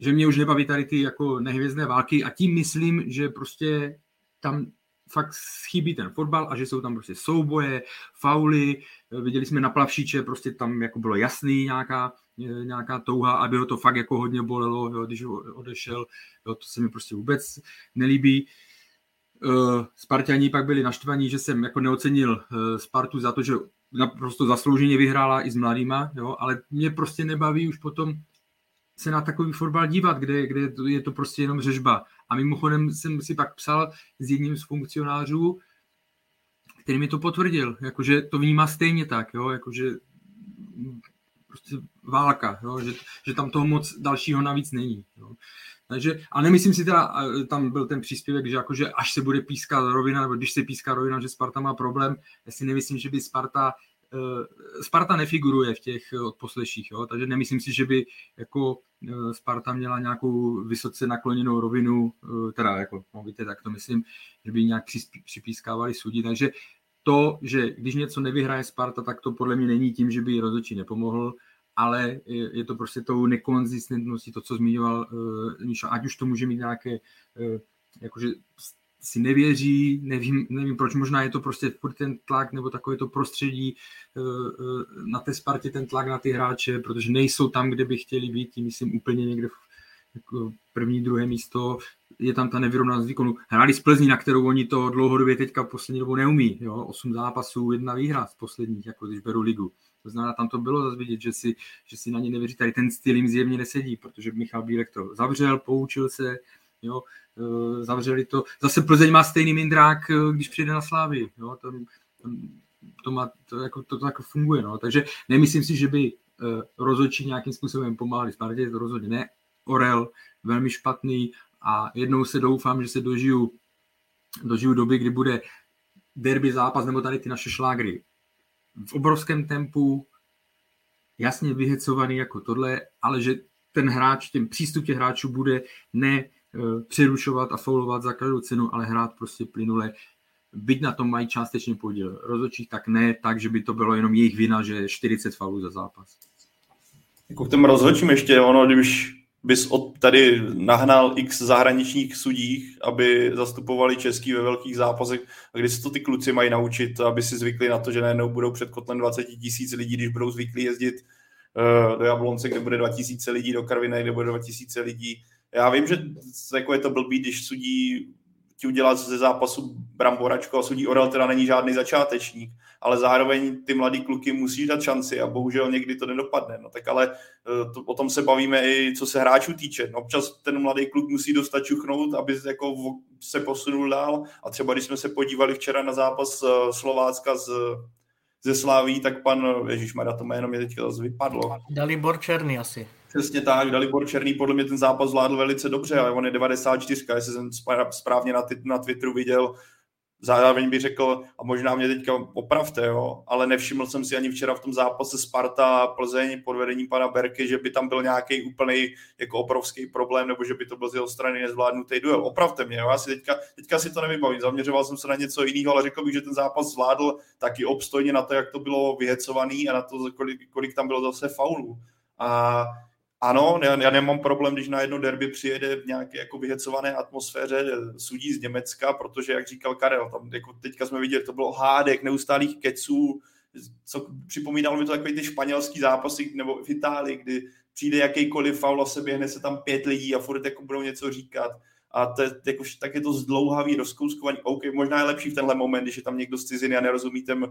že mě už nebaví tady ty jako nehvězdné války a tím myslím, že prostě tam fakt chybí ten fotbal a že jsou tam prostě souboje, fauly, viděli jsme na plavšiče, prostě tam jako bylo jasný nějaká, nějaká touha, aby ho to fakt jako hodně bolelo, jo, když odešel, jo, to se mi prostě vůbec nelíbí. Uh, Spartani pak byli naštvaní, že jsem jako neocenil uh, Spartu za to, že naprosto zaslouženě vyhrála i s mladýma, jo, ale mě prostě nebaví už potom se na takový fotbal dívat, kde, kde je to prostě jenom řežba. A mimochodem jsem si pak psal s jedním z funkcionářů, který mi to potvrdil, jakože to vnímá stejně tak, jo, jakože prostě válka, jo, že, že tam toho moc dalšího navíc není. Jo. Takže, a nemyslím si teda, tam byl ten příspěvek, že jakože až se bude pískat rovina, nebo když se píská rovina, že Sparta má problém, já si nemyslím, že by Sparta Sparta nefiguruje v těch eh, odposleších, jo? takže nemyslím si, že by jako eh, Sparta měla nějakou vysoce nakloněnou rovinu, teda jako, no víte, tak to myslím, že by nějak připískávali sudí, takže to, že když něco nevyhraje Sparta, tak to podle mě není tím, že by rozhodčí nepomohl, ale je, to prostě tou nekonzistentností, to, co zmiňoval Míša, ať už to může mít nějaké jakože si nevěří, nevím, nevím proč, možná je to prostě ten tlak nebo takové to prostředí eh, eh, na té Spartě, ten tlak na ty hráče, protože nejsou tam, kde by chtěli být, tím myslím úplně někde v jako první, druhé místo, je tam ta nevyrovnanost výkonu. Hráli z Plzní, na kterou oni to dlouhodobě teďka poslední dobu neumí. Jo? Osm zápasů, jedna výhra z posledních, jako když beru ligu. To znamená, tam to bylo zase vidět, že si, že si na ně nevěří. Tady ten styl jim zjevně nesedí, protože Michal Bílek to zavřel, poučil se, jo, e, zavřeli to. Zase Plzeň má stejný mindrák, e, když přijde na Slávy, jo, to, to, má, to, jako, to, to jako funguje, no. takže nemyslím si, že by uh, rozhodčí nějakým způsobem pomáhali Spartě, to rozhodně ne. Orel velmi špatný a jednou se doufám, že se dožiju, dožiju doby, kdy bude derby zápas nebo tady ty naše šlágry v obrovském tempu, jasně vyhecovaný jako tohle, ale že ten hráč, ten přístup těch hráčů bude ne Eh, přerušovat a faulovat za každou cenu, ale hrát prostě plynule. Byť na tom mají částečně podíl rozhodčích, tak ne tak, že by to bylo jenom jejich vina, že 40 faulů za zápas. Jako k těm rozhodčím ještě, ono, když bys od tady nahnal x zahraničních sudích, aby zastupovali český ve velkých zápasech, a kdy se to ty kluci mají naučit, aby si zvykli na to, že najednou budou před kotlem 20 tisíc lidí, když budou zvyklí jezdit uh, do Jablonce, kde bude 2000 lidí, do Karviné, kde bude 2000 lidí, já vím, že jako je to blbý, když sudí ti udělá ze zápasu Bramboračko a sudí Orel teda není žádný začátečník, ale zároveň ty mladý kluky musí dát šanci a bohužel někdy to nedopadne. No tak ale eh, to, o tom se bavíme i co se hráčů týče. No, občas ten mladý kluk musí dostat čuchnout, aby jako se posunul dál a třeba když jsme se podívali včera na zápas eh, Slovácka z, ze Sláví, tak pan, Ježíš to jméno mě zase vypadlo. Dalibor Černý asi. Přesně tak, Dalibor Černý podle mě ten zápas zvládl velice dobře, ale on je 94, jestli jsem správně na, na Twitteru viděl, zároveň bych řekl, a možná mě teďka opravte, jo, ale nevšiml jsem si ani včera v tom zápase Sparta Plzeň pod vedením pana Berky, že by tam byl nějaký úplný jako obrovský problém, nebo že by to byl z jeho strany nezvládnutý duel. Opravte mě, jo, já si teďka, teďka si to nevybavím, zaměřoval jsem se na něco jiného, ale řekl bych, že ten zápas zvládl taky obstojně na to, jak to bylo vyhecovaný a na to, kolik, kolik tam bylo zase faulů. A ano, já, já nemám problém, když na jedno derby přijede v nějaké jako vyhecované atmosféře sudí z Německa, protože, jak říkal Karel, tam jako teďka jsme viděli, to bylo hádek, neustálých keců, co připomínalo mi to takový ty španělský zápasy, nebo v Itálii, kdy přijde jakýkoliv faul a se běhne se tam pět lidí a furt jako budou něco říkat. A to, jako, tak je to zdlouhavý, rozkouskovaný. OK, možná je lepší v tenhle moment, když je tam někdo z ciziny a nerozumí těm uh,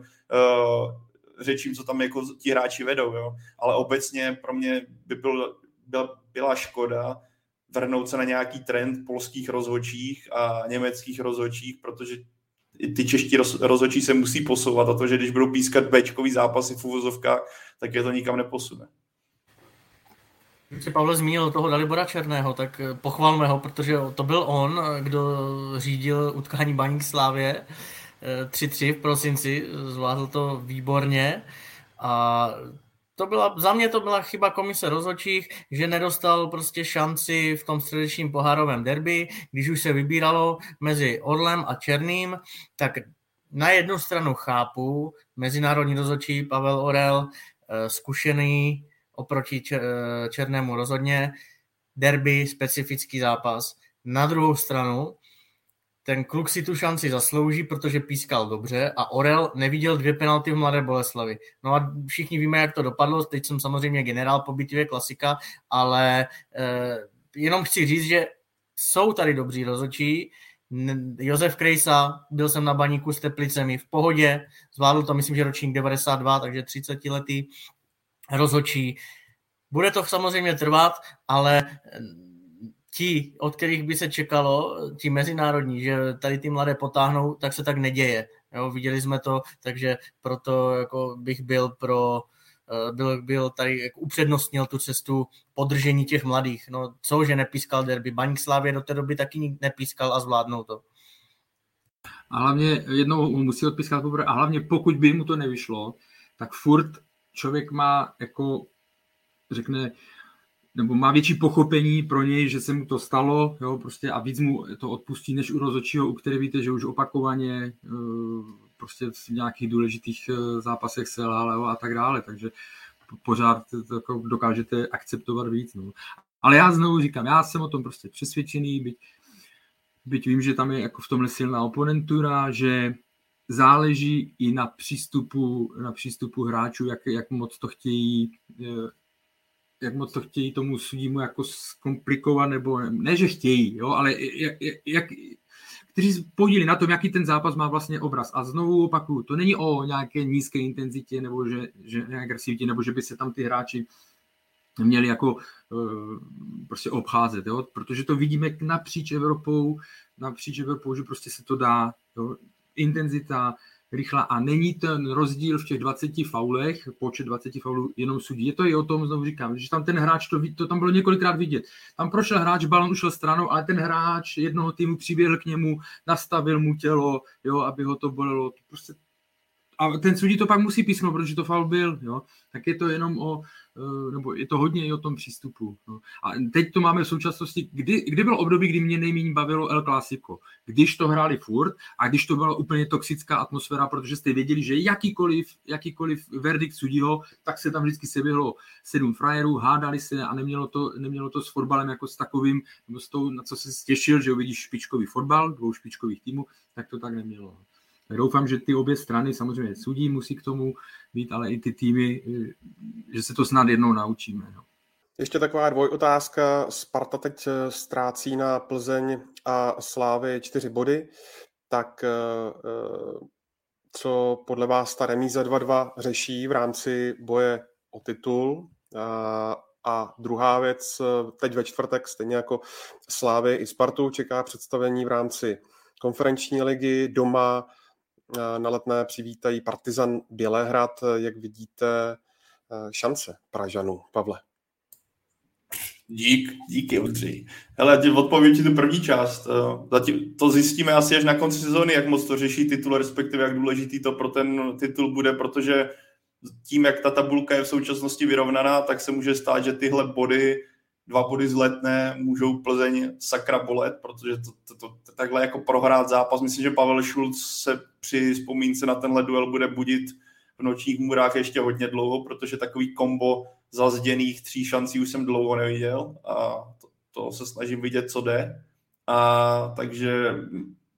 řečím, co tam jako ti hráči vedou, jo. Ale obecně pro mě by byl, byl, byla škoda vrhnout se na nějaký trend polských rozhodčích a německých rozhodčích, protože ty čeští roz, rozhodčí se musí posouvat a to, že když budou pískat Bčkový zápasy v uvozovkách, tak je to nikam neposune. Když si Pavel zmínil toho Dalibora Černého, tak pochvalme ho, protože to byl on, kdo řídil utkání Baník Slávě 3-3 v prosinci, zvládl to výborně a to byla, za mě to byla chyba komise rozhodčích, že nedostal prostě šanci v tom středečním pohárovém derby, když už se vybíralo mezi Orlem a Černým, tak na jednu stranu chápu, mezinárodní rozhodčí Pavel Orel, eh, zkušený oproti eh, Černému rozhodně, derby, specifický zápas. Na druhou stranu ten kluk si tu šanci zaslouží, protože pískal dobře a Orel neviděl dvě penalty v Mladé Boleslavi. No a všichni víme, jak to dopadlo, teď jsem samozřejmě generál po bitvě klasika, ale eh, jenom chci říct, že jsou tady dobří rozhodčí, Josef Krejsa, byl jsem na baníku s Teplicemi v pohodě, zvládl to, myslím, že ročník 92, takže 30 letý rozhodčí. Bude to samozřejmě trvat, ale ti, od kterých by se čekalo, ti mezinárodní, že tady ty mladé potáhnou, tak se tak neděje. Jo, viděli jsme to, takže proto jako bych byl pro eh, byl, byl tady, jako upřednostnil tu cestu podržení těch mladých. No co, že nepískal derby. Baník Slávě do té doby taky nepískal a zvládnou to. A hlavně jednou musí odpískat poprvé. A hlavně pokud by mu to nevyšlo, tak furt člověk má jako řekne, nebo má větší pochopení pro něj, že se mu to stalo, jo, prostě a víc mu to odpustí, než u rozhodčího, u které víte, že už opakovaně eh, prostě v nějakých důležitých eh, zápasech selhal a tak dále, takže pořád to jako dokážete akceptovat víc. No. Ale já znovu říkám, já jsem o tom prostě přesvědčený, byť, byť vím, že tam je jako v tomhle silná oponentura, že záleží i na přístupu, na přístupu hráčů, jak, jak moc to chtějí eh, jak moc to chtějí tomu sudímu jako zkomplikovat, nebo ne, že chtějí, jo, ale jak, jak, kteří podílí na tom, jaký ten zápas má vlastně obraz. A znovu opakuju, to není o nějaké nízké intenzitě, nebo že, že agresivitě, nebo že by se tam ty hráči měli jako uh, prostě obcházet, jo? protože to vidíme napříč Evropou, napříč Evropou, že prostě se to dá, jo? intenzita, rychlá a není ten rozdíl v těch 20 faulech, počet 20 faulů jenom sudí. Je to i o tom, znovu říkám, že tam ten hráč, to, to tam bylo několikrát vidět. Tam prošel hráč, balon ušel stranou, ale ten hráč jednoho týmu přiběhl k němu, nastavil mu tělo, jo, aby ho to bolelo. Prostě a ten sudí to pak musí písnout, protože to faul byl, jo. Tak je to jenom o, Eh, nebo je to hodně i o tom přístupu. No. A teď to máme v současnosti, kdy, kdy bylo období, kdy mě nejméně bavilo El Clasico, když to hráli furt a když to byla úplně toxická atmosféra, protože jste věděli, že jakýkoliv, jakýkoliv verdikt sudího, tak se tam vždycky seběhlo sedm frajerů, hádali se a nemělo to, nemělo to s fotbalem jako s takovým, nebo s tou, na co se stěšil, že uvidíš špičkový fotbal, dvou špičkových týmů, tak to tak nemělo. Doufám, že ty obě strany, samozřejmě sudí musí k tomu být, ale i ty týmy, že se to snad jednou naučíme. No. Ještě taková dvojotázka. Sparta teď eh, ztrácí na Plzeň a Slávy čtyři body. Tak eh, eh, co podle vás ta remíza 2-2 řeší v rámci boje o titul? A druhá věc, teď ve čtvrtek, stejně jako Slávy i Spartu, čeká představení v rámci konferenční ligy doma na letné přivítají Partizan Bělehrad. Jak vidíte eh, šance Pražanů, Pavle? Dík, díky, Ondřej. Hele, odpovím ti tu první část. Eh, zatím to zjistíme asi až na konci sezóny, jak moc to řeší titul, respektive jak důležitý to pro ten titul bude, protože tím, jak ta tabulka je v současnosti vyrovnaná, tak se může stát, že tyhle body dva body z letné můžou Plzeň sakra bolet, protože to, to, to, to takhle jako prohrát zápas. Myslím, že Pavel Šulc se při vzpomínce na tenhle duel bude budit v nočních můrách ještě hodně dlouho, protože takový kombo zazděných tří šancí už jsem dlouho neviděl a to, to se snažím vidět, co jde. A takže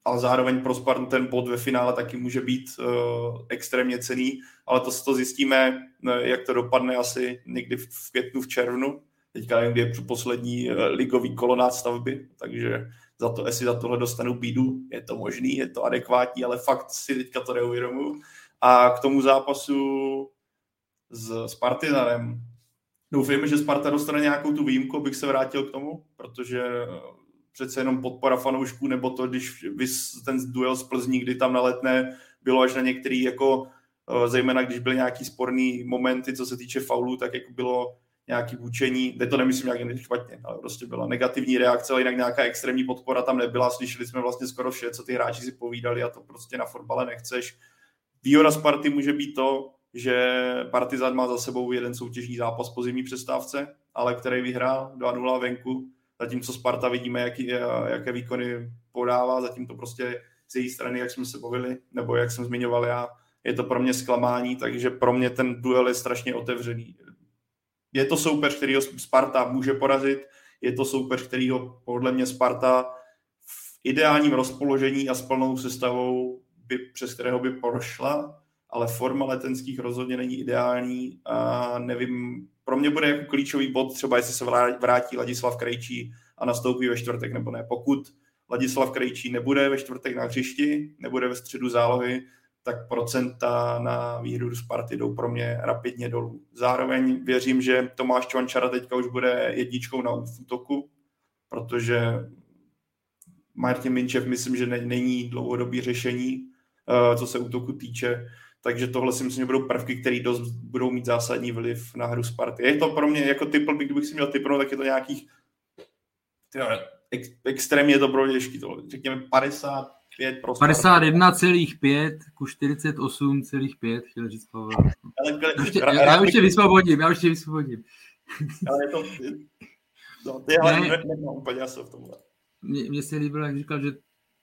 ale zároveň pro Spartu ten bod ve finále taky může být uh, extrémně cený, ale to, to zjistíme, jak to dopadne asi někdy v, v květnu, v červnu, Teďka nevím, kdy je poslední eh, ligový kolo nástavby, takže za to, jestli za tohle dostanu bídu, je to možný, je to adekvátní, ale fakt si teďka to neuvědomuji. A k tomu zápasu s, s Partizanem, doufejme, že Sparta dostane nějakou tu výjimku, abych se vrátil k tomu, protože eh, přece jenom podpora fanoušků, nebo to, když ten duel z Plzní, kdy tam na letné bylo až na některý, jako eh, zejména když byly nějaký sporný momenty, co se týče faulů, tak jako bylo nějaký vůčení, kde to nemyslím nějak špatně, ale prostě byla negativní reakce, ale jinak nějaká extrémní podpora tam nebyla, slyšeli jsme vlastně skoro vše, co ty hráči si povídali a to prostě na fotbale nechceš. Výhoda Sparty může být to, že Partizan má za sebou jeden soutěžní zápas po zimní přestávce, ale který vyhrál 2-0 venku, zatímco Sparta vidíme, jaký, jaké výkony podává, zatím to prostě z její strany, jak jsme se bavili, nebo jak jsem zmiňoval já, je to pro mě zklamání, takže pro mě ten duel je strašně otevřený. Je to soupeř, který ho Sparta může porazit, je to soupeř, který ho podle mě Sparta v ideálním rozpoložení a s plnou sestavou, by, přes kterého by prošla, ale forma letenských rozhodně není ideální a nevím, pro mě bude jako klíčový bod třeba, jestli se vrátí Ladislav Krejčí a nastoupí ve čtvrtek nebo ne. Pokud Ladislav Krejčí nebude ve čtvrtek na hřišti, nebude ve středu zálohy, tak procenta na výhru Sparty jdou pro mě rapidně dolů. Zároveň věřím, že Tomáš Čvančara teďka už bude jedničkou na útoku, protože Martin Minčev myslím, že není dlouhodobý řešení, eh, co se útoku týče, takže tohle si myslím, že budou prvky, které dost budou mít zásadní vliv na hru Sparty. Je to pro mě jako typ, kdybych si měl typnout, tak je to nějakých tyhle, ex, extrémně to pro mě těžký, to, řekněme 50, 51,5 ku 48,5, chtěl říct Pavel. Já, ještě, já, já už tě vysvobodím, já už tě vysvobodím. Ale je to... No, ty ale ne, nemám úplně v tomhle. Mně se líbilo, jak říkal, že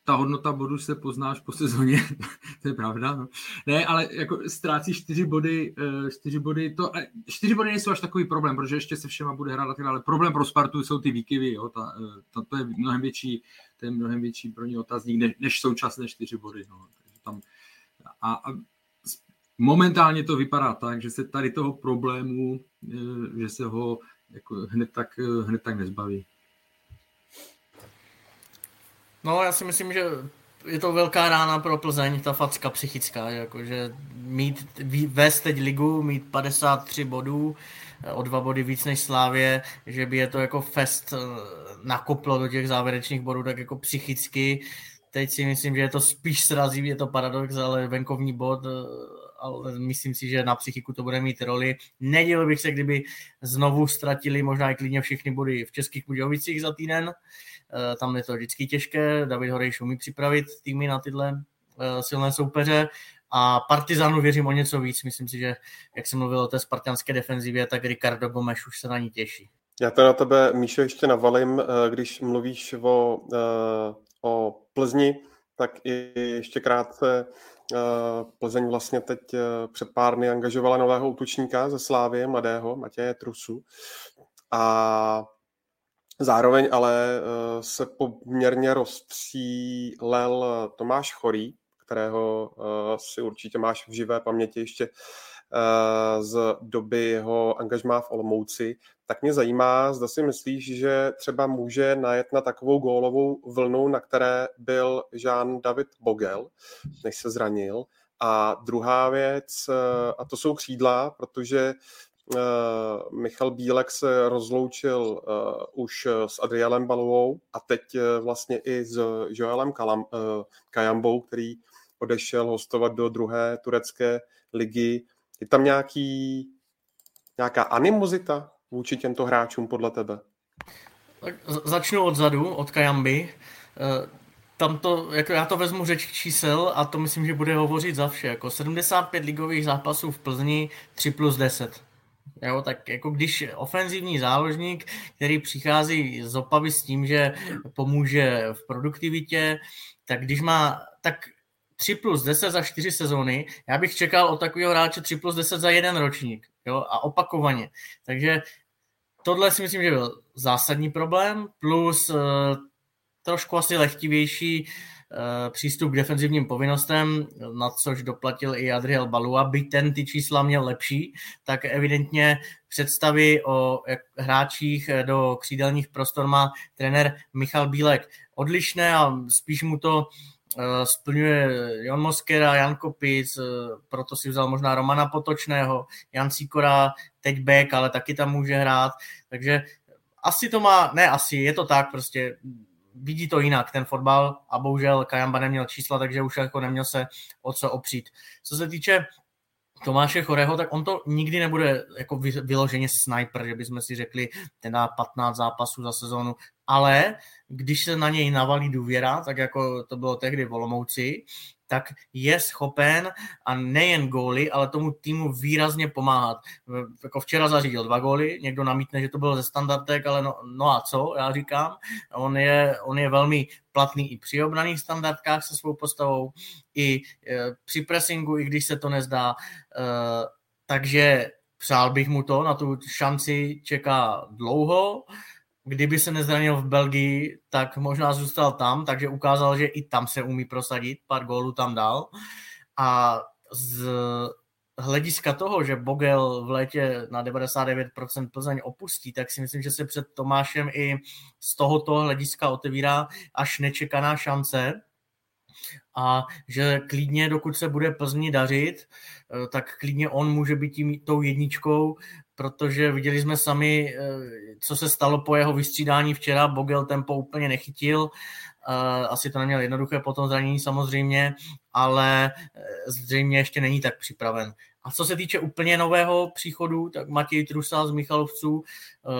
ta hodnota bodu se poznáš po sezóně, *laughs* to je pravda. No. Ne, ale jako ztrácí čtyři body, eh, čtyři body, to, čtyři body nejsou až takový problém, protože ještě se všema bude hrát, ale problém pro Spartu jsou ty výkyvy, jo, ta, eh, ta, to je mnohem větší, to je mnohem větší pro ně otazník, než, než současné čtyři body. No. Takže tam, a, a momentálně to vypadá tak, že se tady toho problému, eh, že se ho jako hned tak, hned tak nezbaví. No, já si myslím, že je to velká rána pro Plzeň, ta facka psychická, jakože mít, vést teď ligu, mít 53 bodů, o dva body víc než Slávě, že by je to jako fest eh, nakoplo do těch závěrečných bodů, tak jako psychicky. Teď si myslím, že je to spíš srazí, je to paradox, ale venkovní bod, eh, ale myslím si, že na psychiku to bude mít roli. Nedělil bych se, kdyby znovu ztratili možná i klidně všechny body v Českých Budějovicích za týden, Eh, tam je to vždycky těžké, David Horejš umí připravit týmy na tyhle silné soupeře a Partizanu věřím o něco víc. Myslím si, že jak jsem mluvil o té spartianské defenzivě, tak Ricardo Gomes už se na ní těší. Já to na tebe, Míšo, ještě navalím, eh, když mluvíš o, o Plzni, tak i ještě krátce Plzeň vlastně teď před pár dny angažovala nového útočníka ze Slávie, mladého Matěje Trusu. A Zároveň ale eh, se poměrně rozstřílel Tomáš Chorý, kterého eh, si určitě máš v živé paměti ještě eh, z doby jeho angažmá v Olomouci, tak mě zajímá, zda si myslíš, že třeba může najet na takovou gólovou vlnu, na které byl Jean David Bogel, než se zranil. A druhá věc, a to jsou křídla, protože Eh, Michal Bílek se rozloučil uh, už s Adrielem Balovou a teď vlastně i s Joelem Kalam, Kajambou, který odešel hostovat do druhé turecké ligy. Je tam nějaký, nějaká animozita vůči těmto hráčům podle tebe? Tak začnu odzadu, od Kajamby. Tam to, jako já to vezmu řeč čísel a to myslím, že bude hovořit za vše. Jako 75 ligových zápasů v Plzni, 3 plus 10. Jo, tak jako když ofenzivní záložník, který přichází z Opavy s tím, že pomůže v produktivitě, tak když má tak 3 plus 10 za 4 sezóny, já bych čekal od takového hráče 3 plus 10 za jeden ročník. Jo, a opakovaně. Takže tohle si myslím, že byl zásadní problém, plus uh, trošku asi lehtivější Eh, přístup k defenzivním povinnostem, na což doplatil i Adriel Balua, by ten ty čísla měl lepší, tak evidentně představy o hráčích do křídelních prostor má trenér Michal Bílek odlišné a spíš mu to eh, splňuje Jon Moskera, Jan Kopic, eh, proto si vzal možná Romana Potočného, Jan Sikora, teď Beck, ale taky tam může hrát, takže asi to má, ne asi, je to tak prostě, vidí to jinak, ten fotbal a bohužel Kajamba neměl čísla, takže už jako neměl se o co opřít. Co se týče Tomáše Choreho, tak on to nikdy nebude jako vyloženě sniper, že bychom si řekli teda 15 zápasů za sezónu, ale když se na něj navalí důvěra, tak jako to bylo tehdy v Olomouci, tak je schopen a nejen góly, ale tomu týmu výrazně pomáhat. Jako včera zařídil dva góly, někdo namítne, že to bylo ze standardek, ale no, no a co, já říkám. On je, on je velmi platný i při obraných standardkách se svou postavou, i e, při pressingu, i když se to nezdá. E, takže přál bych mu to, na tu šanci čeká dlouho kdyby se nezranil v Belgii, tak možná zůstal tam, takže ukázal, že i tam se umí prosadit, pár gólů tam dal. A z hlediska toho, že Bogel v létě na 99% Plzeň opustí, tak si myslím, že se před Tomášem i z tohoto hlediska otevírá až nečekaná šance a že klidně, dokud se bude Plzni dařit, tak klidně on může být tím, tou jedničkou protože viděli jsme sami, eh, co se stalo po jeho vystřídání včera. Bogel tempo úplně nechytil, eh, asi to neměl jednoduché po tom zranění samozřejmě, ale eh, zřejmě ještě není tak připraven. A co se týče úplně nového příchodu, tak Matěj Trusa z Michalovců,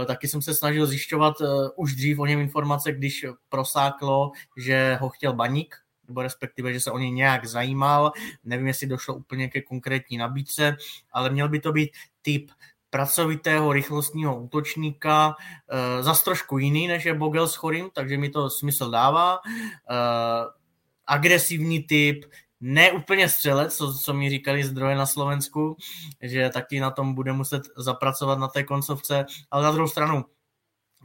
taky jsem se snažil zjišťovat už dřív o něm informace, když prosáklo, že ho chtěl Baník, nebo respektive, že se o něj nějak zajímal. Nevím, jestli došlo úplně ke konkrétní nabídce, ale měl by to být typ pracovitého rychlostního útočníka, e, zas trošku jiný, než je Bogel s Chorým, takže mi to smysl dává. E, agresivní typ, ne úplně střelec, co, co mi říkali zdroje na Slovensku, že taky na tom bude muset zapracovat na té koncovce, ale na druhou stranu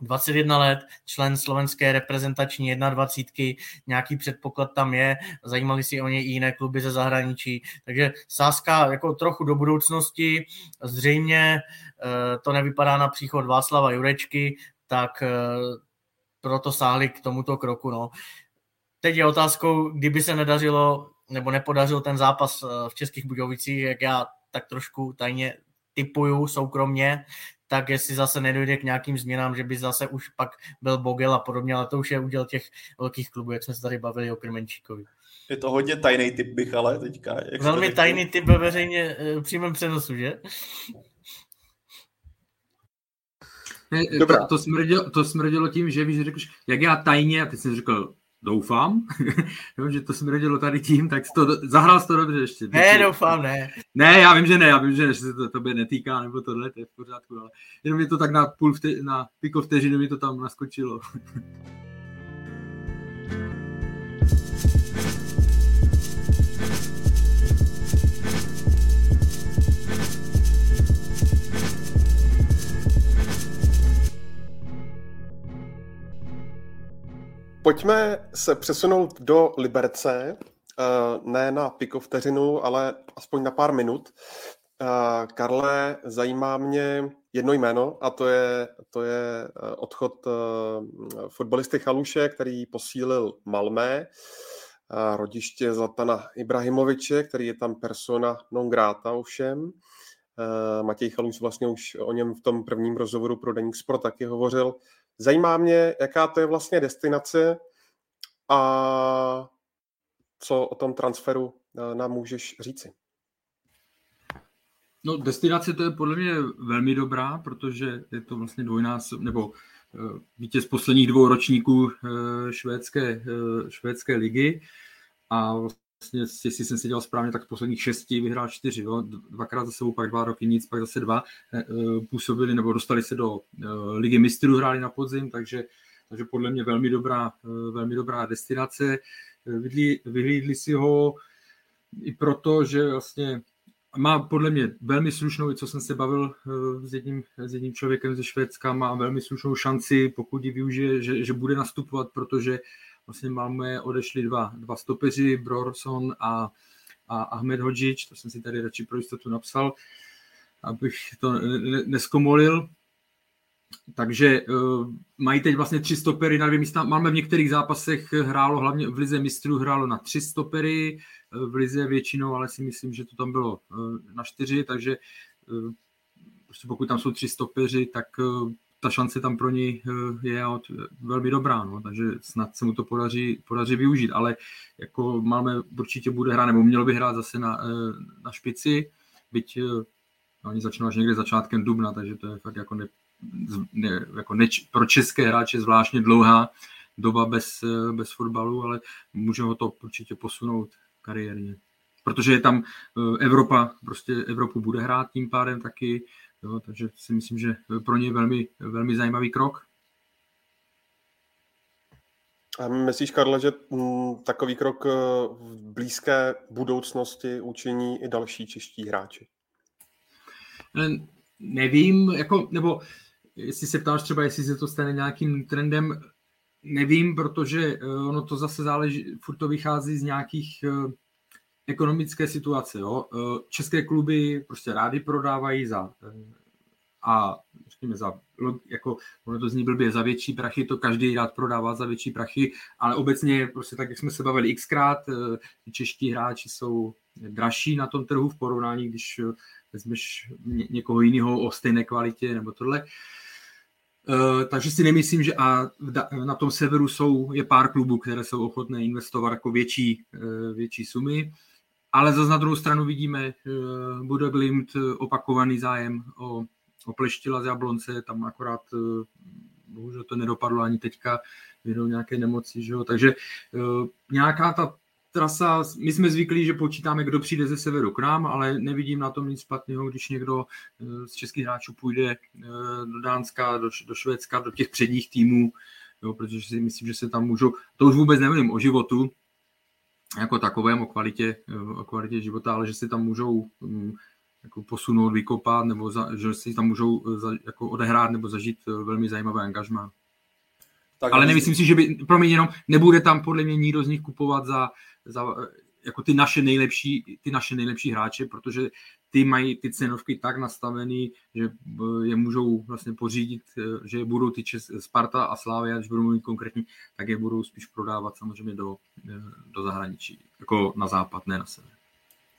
21 let, člen slovenské reprezentační 21, nějaký předpoklad tam je, zajímali si o něj i jiné kluby ze zahraničí, takže sázka jako trochu do budoucnosti, zřejmě eh, to nevypadá na příchod Václava Jurečky, tak eh, proto sáhli k tomuto kroku. No. Teď je otázkou, kdyby se nedařilo nebo nepodařil ten zápas eh, v Českých Budějovicích, jak já tak trošku tajně typuju soukromně, tak jestli zase nedojde k nějakým změnám, že by zase už pak byl Bogel a podobně, ale to už je uděl těch velkých klubů, jak jsme se tady bavili o Krmenčíkovi. Je to hodně tajný typ bych, ale teďka. Jak Velmi tajný typ ve veřejně e, přímém přenosu, že? Ne, Dobrá. To, to, smrdilo, to smrdilo tím, že víš, řekl, jak já tajně, a ty jsi řekl, doufám, *laughs* že to smrdilo tady tím, tak to, zahrál jsi to dobře ještě. Ne, doufám, ne. Ne, já vím, že ne, já vím, že se to tobě netýká, nebo tohle, to je v pořádku, ale jenom je to tak na půl vte, na piko vteřiny mi to tam naskočilo. *laughs* Pojďme se přesunout do Liberce, eh, ne na piko vteřinu, ale aspoň na pár minut. Eh, Karle, zajímá mě jedno jméno a to je, to je eh, odchod fotbalisty Chaluše, který posílil Malmé, rodiště Zlatana Ibrahimoviče, který je tam persona non grata ovšem. Matěj Chaluš vlastně už o něm v tom prvním rozhovoru pro Deník Sport taky hovořil. Zajímá mě, jaká to je vlastně destinace a co o tom transferu eh, nám můžeš říci. No, destinace to je podle mě velmi dobrá, protože je to vlastně dvojnásob, nebo eh, vítěz posledních dvou ročníků eh, švédské, švédské ligy a vlastně, jestli jsem si dělal správně, tak z posledních šesti vyhrál čtyři, jo? dvakrát za sebou, pak dva roky nic, pak zase dva, působili nebo dostali se do ligy mistrů, hráli na podzim, takže, takže podle mě velmi dobrá, velmi dobrá destinace. Vyhlídli si ho i proto, že vlastně má podle mě velmi slušnou, co jsem se bavil s jedním, s jedním člověkem ze Švédska, má velmi slušnou šanci, pokud ji využije, že, že bude nastupovat, protože vlastně máme odešli dva, dva stopeři, Brorson a, a Ahmed Hodžič, to jsem si tady radši pro jistotu napsal, abych to neskomolil. Takže uh, mají teď vlastně tři stopery na dvě místa. Máme v některých zápasech hrálo, hlavně v Lize mistrů hrálo na tři stopery, v Lize většinou, ale si myslím, že to tam bylo uh, na čtyři, takže uh, prostě pokud tam jsou tři stopeři, tak uh, ta šance tam pro něj eh, je velmi dobrá, no, takže snad se mu to podaří, podaří využít, ale jako máme určitě bude hrát, nebo mělo by hrát zase na, eh, na špici, byť oni začnou až někdy začátkem dubna, takže to je fakt jako, ne, ne, jako ne, pro české hráče zvláštně dlouhá doba bez, bez fotbalu, ale může ho to určitě posunout kariérně. Protože je tam Evropa, prostě Evropu bude hrát tím pádem taky, jo, takže si myslím, že pro ně je velmi, velmi zajímavý krok. A myslíš, Karle, že mm, takový krok v blízké budoucnosti učiní i další čeští hráči? Nevím, jako, nebo jestli se ptáš třeba, jestli se to stane nějakým trendem, nevím, protože ono to zase záleží, furt to vychází z nějakých ekonomické situace. Jo? České kluby prostě rády prodávají za a řekněme za, jako, ono to zní blbě, za větší prachy, to každý rád prodává za větší prachy, ale obecně prostě tak, jak jsme se bavili xkrát, eh, ty čeští hráči jsou dražší na tom trhu v porovnání, když vezmeš někoho jiného o stejné kvalitě nebo tohle. Takže si nemyslím, že a na tom severu jsou, je pár klubů, které jsou ochotné investovat jako větší, větší sumy, ale zase na druhou stranu vidíme, uh, bude Glimt opakovaný zájem o opleštila z Jablonce, tam akorát eh, bohužel to nedopadlo ani teďka, vědou nějaké nemoci, že jo? takže nějaká ta trasa, my jsme zvyklí, že počítáme, kdo přijde ze severu k nám, ale nevidím na tom nic špatného, když někdo z českých hráčů půjde do Dánska, do, do Švédska, do těch předních týmů, jo, protože si myslím, že se tam můžou, to už vůbec nevím o životu, jako takovém, o kvalitě, o kvalitě života, ale že si tam můžou um, jako posunout, vykopat, nebo za, že si tam můžou eh, za, jako odehrát nebo zažít eh, velmi zajímavé angažmá. Tak, Ale nemyslím si, že by, pro mě jenom, nebude tam podle mě nikdo z nich kupovat za, za eh, jako ty naše nejlepší, ty naše nejlepší hráče, protože ty mají ty cenovky tak nastavený, že je můžou vlastně pořídit, že budou ty Čes, Sparta a Slávia, když budou mít konkrétní, tak je budou spíš prodávat samozřejmě do, do zahraničí, jako na západ, ne na sever.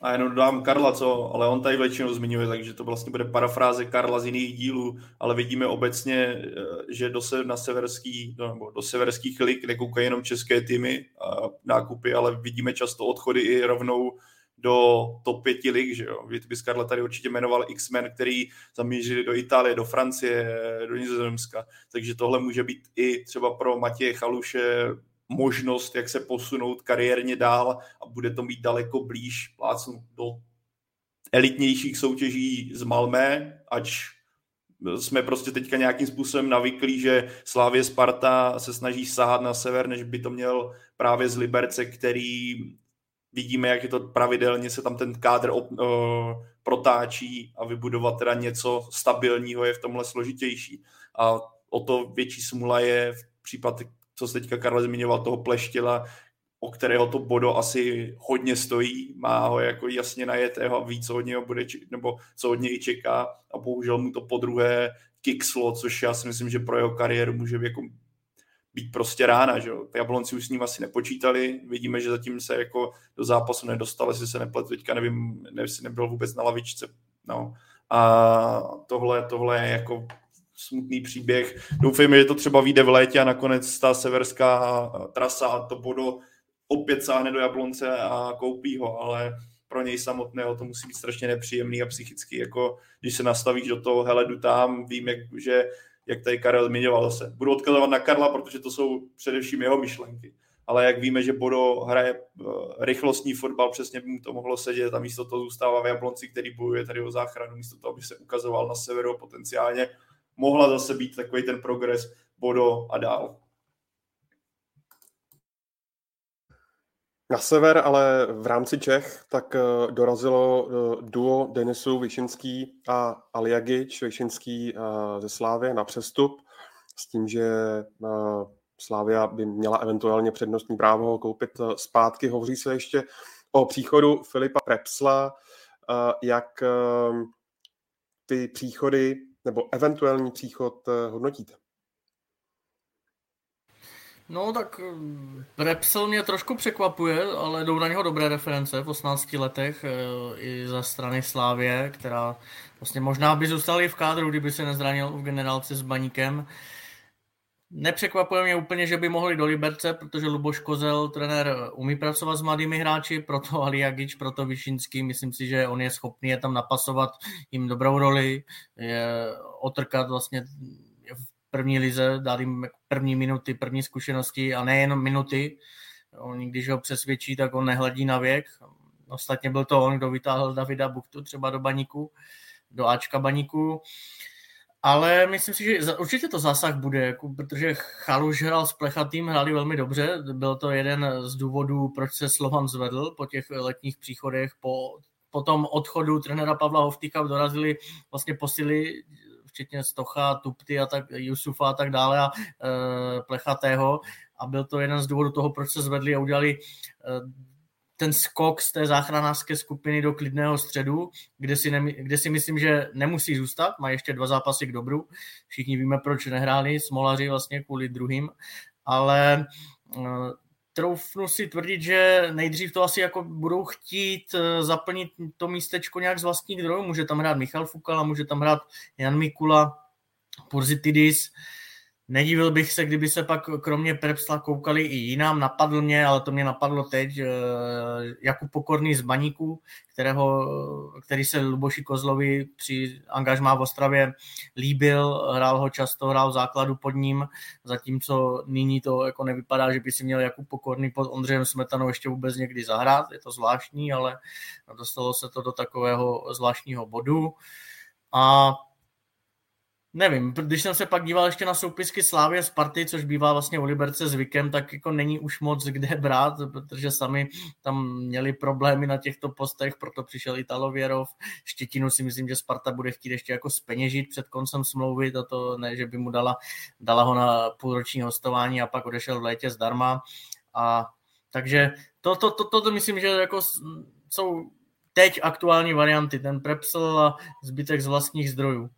A jenom dám Karla, co, ale on tady většinou zmiňuje, takže to vlastně bude parafráze Karla z jiných dílů, ale vidíme obecně, eh, že do, se, na severský, no, nebo do severských lig nekoukají jenom české týmy a nákupy, ale vidíme často odchody i rovnou do top 5 lig, že jo. Vy bys Karla tady určitě jmenoval X-Men, který zamířili do Itálie, do Francie, do Nizozemska, takže tohle může být i třeba pro Matěje Chaluše možnost, jak se posunout kariérně dál a bude to mít daleko blíž plácnu do elitnějších soutěží z Malmé, ač jsme prostě teďka nějakým způsobem navyklí, že Slávě Sparta se snaží sahat na sever, než by to měl právě z Liberce, který vidíme, jak je to pravidelně se tam ten kádr op, uh, protáčí a vybudovat teda něco stabilního je v tomhle složitější. A o to větší smula je v případě co se teďka Karel zmiňoval, toho pleštila, o kterého to Bodo asi hodně stojí, má ho jako jasně najetého a ví, co od něho bude, nebo co od něj čeká a bohužel mu to po druhé kikslo, což já si myslím, že pro jeho kariéru může jako být prostě rána, že jo. Jablonci už s ním asi nepočítali, vidíme, že zatím se jako do zápasu nedostal, jestli se nepletu, teďka nevím, nevím, jestli nebyl vůbec na lavičce, no. A tohle, tohle je jako smutný příběh. Doufejme, že to třeba vyjde v létě a nakonec ta severská trasa a to Bodo opět sáhne do Jablonce a koupí ho, ale pro něj samotného to musí být strašně nepříjemný a psychicky, jako když se nastavíš do toho, hele, jdu tam, vím, jak, že, jak tady Karel zmiňoval se. Budu odkazovat na Karla, protože to jsou především jeho myšlenky. Ale jak víme, že Bodo hraje eh, rychlostní fotbal, přesně by mu to mohlo sedět a místo toho zůstává v Jablonci, který bojuje tady o záchranu, místo toho, aby se ukazoval na severu potenciálně mohla zase být takový ten progres Bodo a dál. Na sever, ale v rámci Čech, tak eh, dorazilo eh, duo Denisů Vyšinský a Aliagič, Vyšinský eh, ze Slávy na přestup, s tím, že Slávia by měla eventuálně přednostní právo ho koupit zpátky. Hovoří se ještě o příchodu Filipa Prepsla, jak ty příchody nebo eventuální příchod eh, hodnotíte? No tak Repsel mě trošku překvapuje, ale jdou na něho dobré reference v 18 letech eh, i ze strany Slávě, která vlastně možná by zůstala i v kádru, kdyby se nezranil v generálce s Baníkem. Nepřekvapuje mě úplně, že by mohli do Liberce, protože Luboš Kozel, trenér, umí pracovat s mladými hráči, proto Aliagič, proto Vyšinský, myslím si, že on je schopný je tam napasovat jim dobrou roli, je otrkat vlastně v první lize, dát jim první minuty, první zkušenosti a nejenom minuty. On, když ho přesvědčí, tak on nehledí na věk. Ostatně byl to on, kdo vytáhl Davida Buchtu třeba do baníku, do Ačka baníku. Ale myslím si, že určitě to zásah bude, jako, protože Chaluš hrál s Plechatým, hráli velmi dobře. Byl to jeden z důvodů, proč se Slovan zvedl po těch letních příchodech, po, po tom odchodu trenéra Pavla Hovtyka dorazili vlastně posily včetně Stocha, Tupty a tak, Jusufa a tak dále a e, Plechatého a byl to jeden z důvodů toho, proč se zvedli a udělali e, ten skok z té záchranářské skupiny do klidného středu, kde si, ne, kde si myslím, že nemusí zůstat, má ještě dva zápasy k dobru. Všichni víme, proč nehráli smolaři vlastně kvůli druhým, ale uh, troufnu si tvrdit, že nejdřív to asi jako budou chtít uh, zaplnit to místečko nějak z vlastních zdrojů. Může tam hrát Michal Fukala, může tam hrát Jan Mikula, Porzitidis, uh, Nedivil bych se, kdyby se pak kromě Prepsla koukali i jinám. Napadl mě, ale to mě napadlo teď, Jakub Pokorný z Baníku, kterého, který se Luboši Kozlovi při angažmá v Ostravě líbil, hrál ho často, hrál základu pod ním, zatímco nyní to jako nevypadá, že by si měl Jakub Pokorný pod Ondřejem Smetanou ještě vůbec někdy zahrát. Je to zvláštní, ale dostalo se to do takového zvláštního bodu. A Nevím, když jsem se pak díval ještě na soupisky Slávy a Sparty, což bývá vlastně u Liberce zvykem, tak jako není už moc kde *laughs* brát, protože sami tam měli problémy na těchto postech, proto přišel Italo Věrov. Štětinu si myslím, že Sparta bude chtít ještě jako speněžit před koncem smlouvy, a to ne, že by mu dala, dala ho na půlroční hostování a pak odešel v létě zdarma. A takže to, to, to, to, to myslím, že jako jsou teď aktuální varianty, ten Prepsel a zbytek z vlastních zdrojů.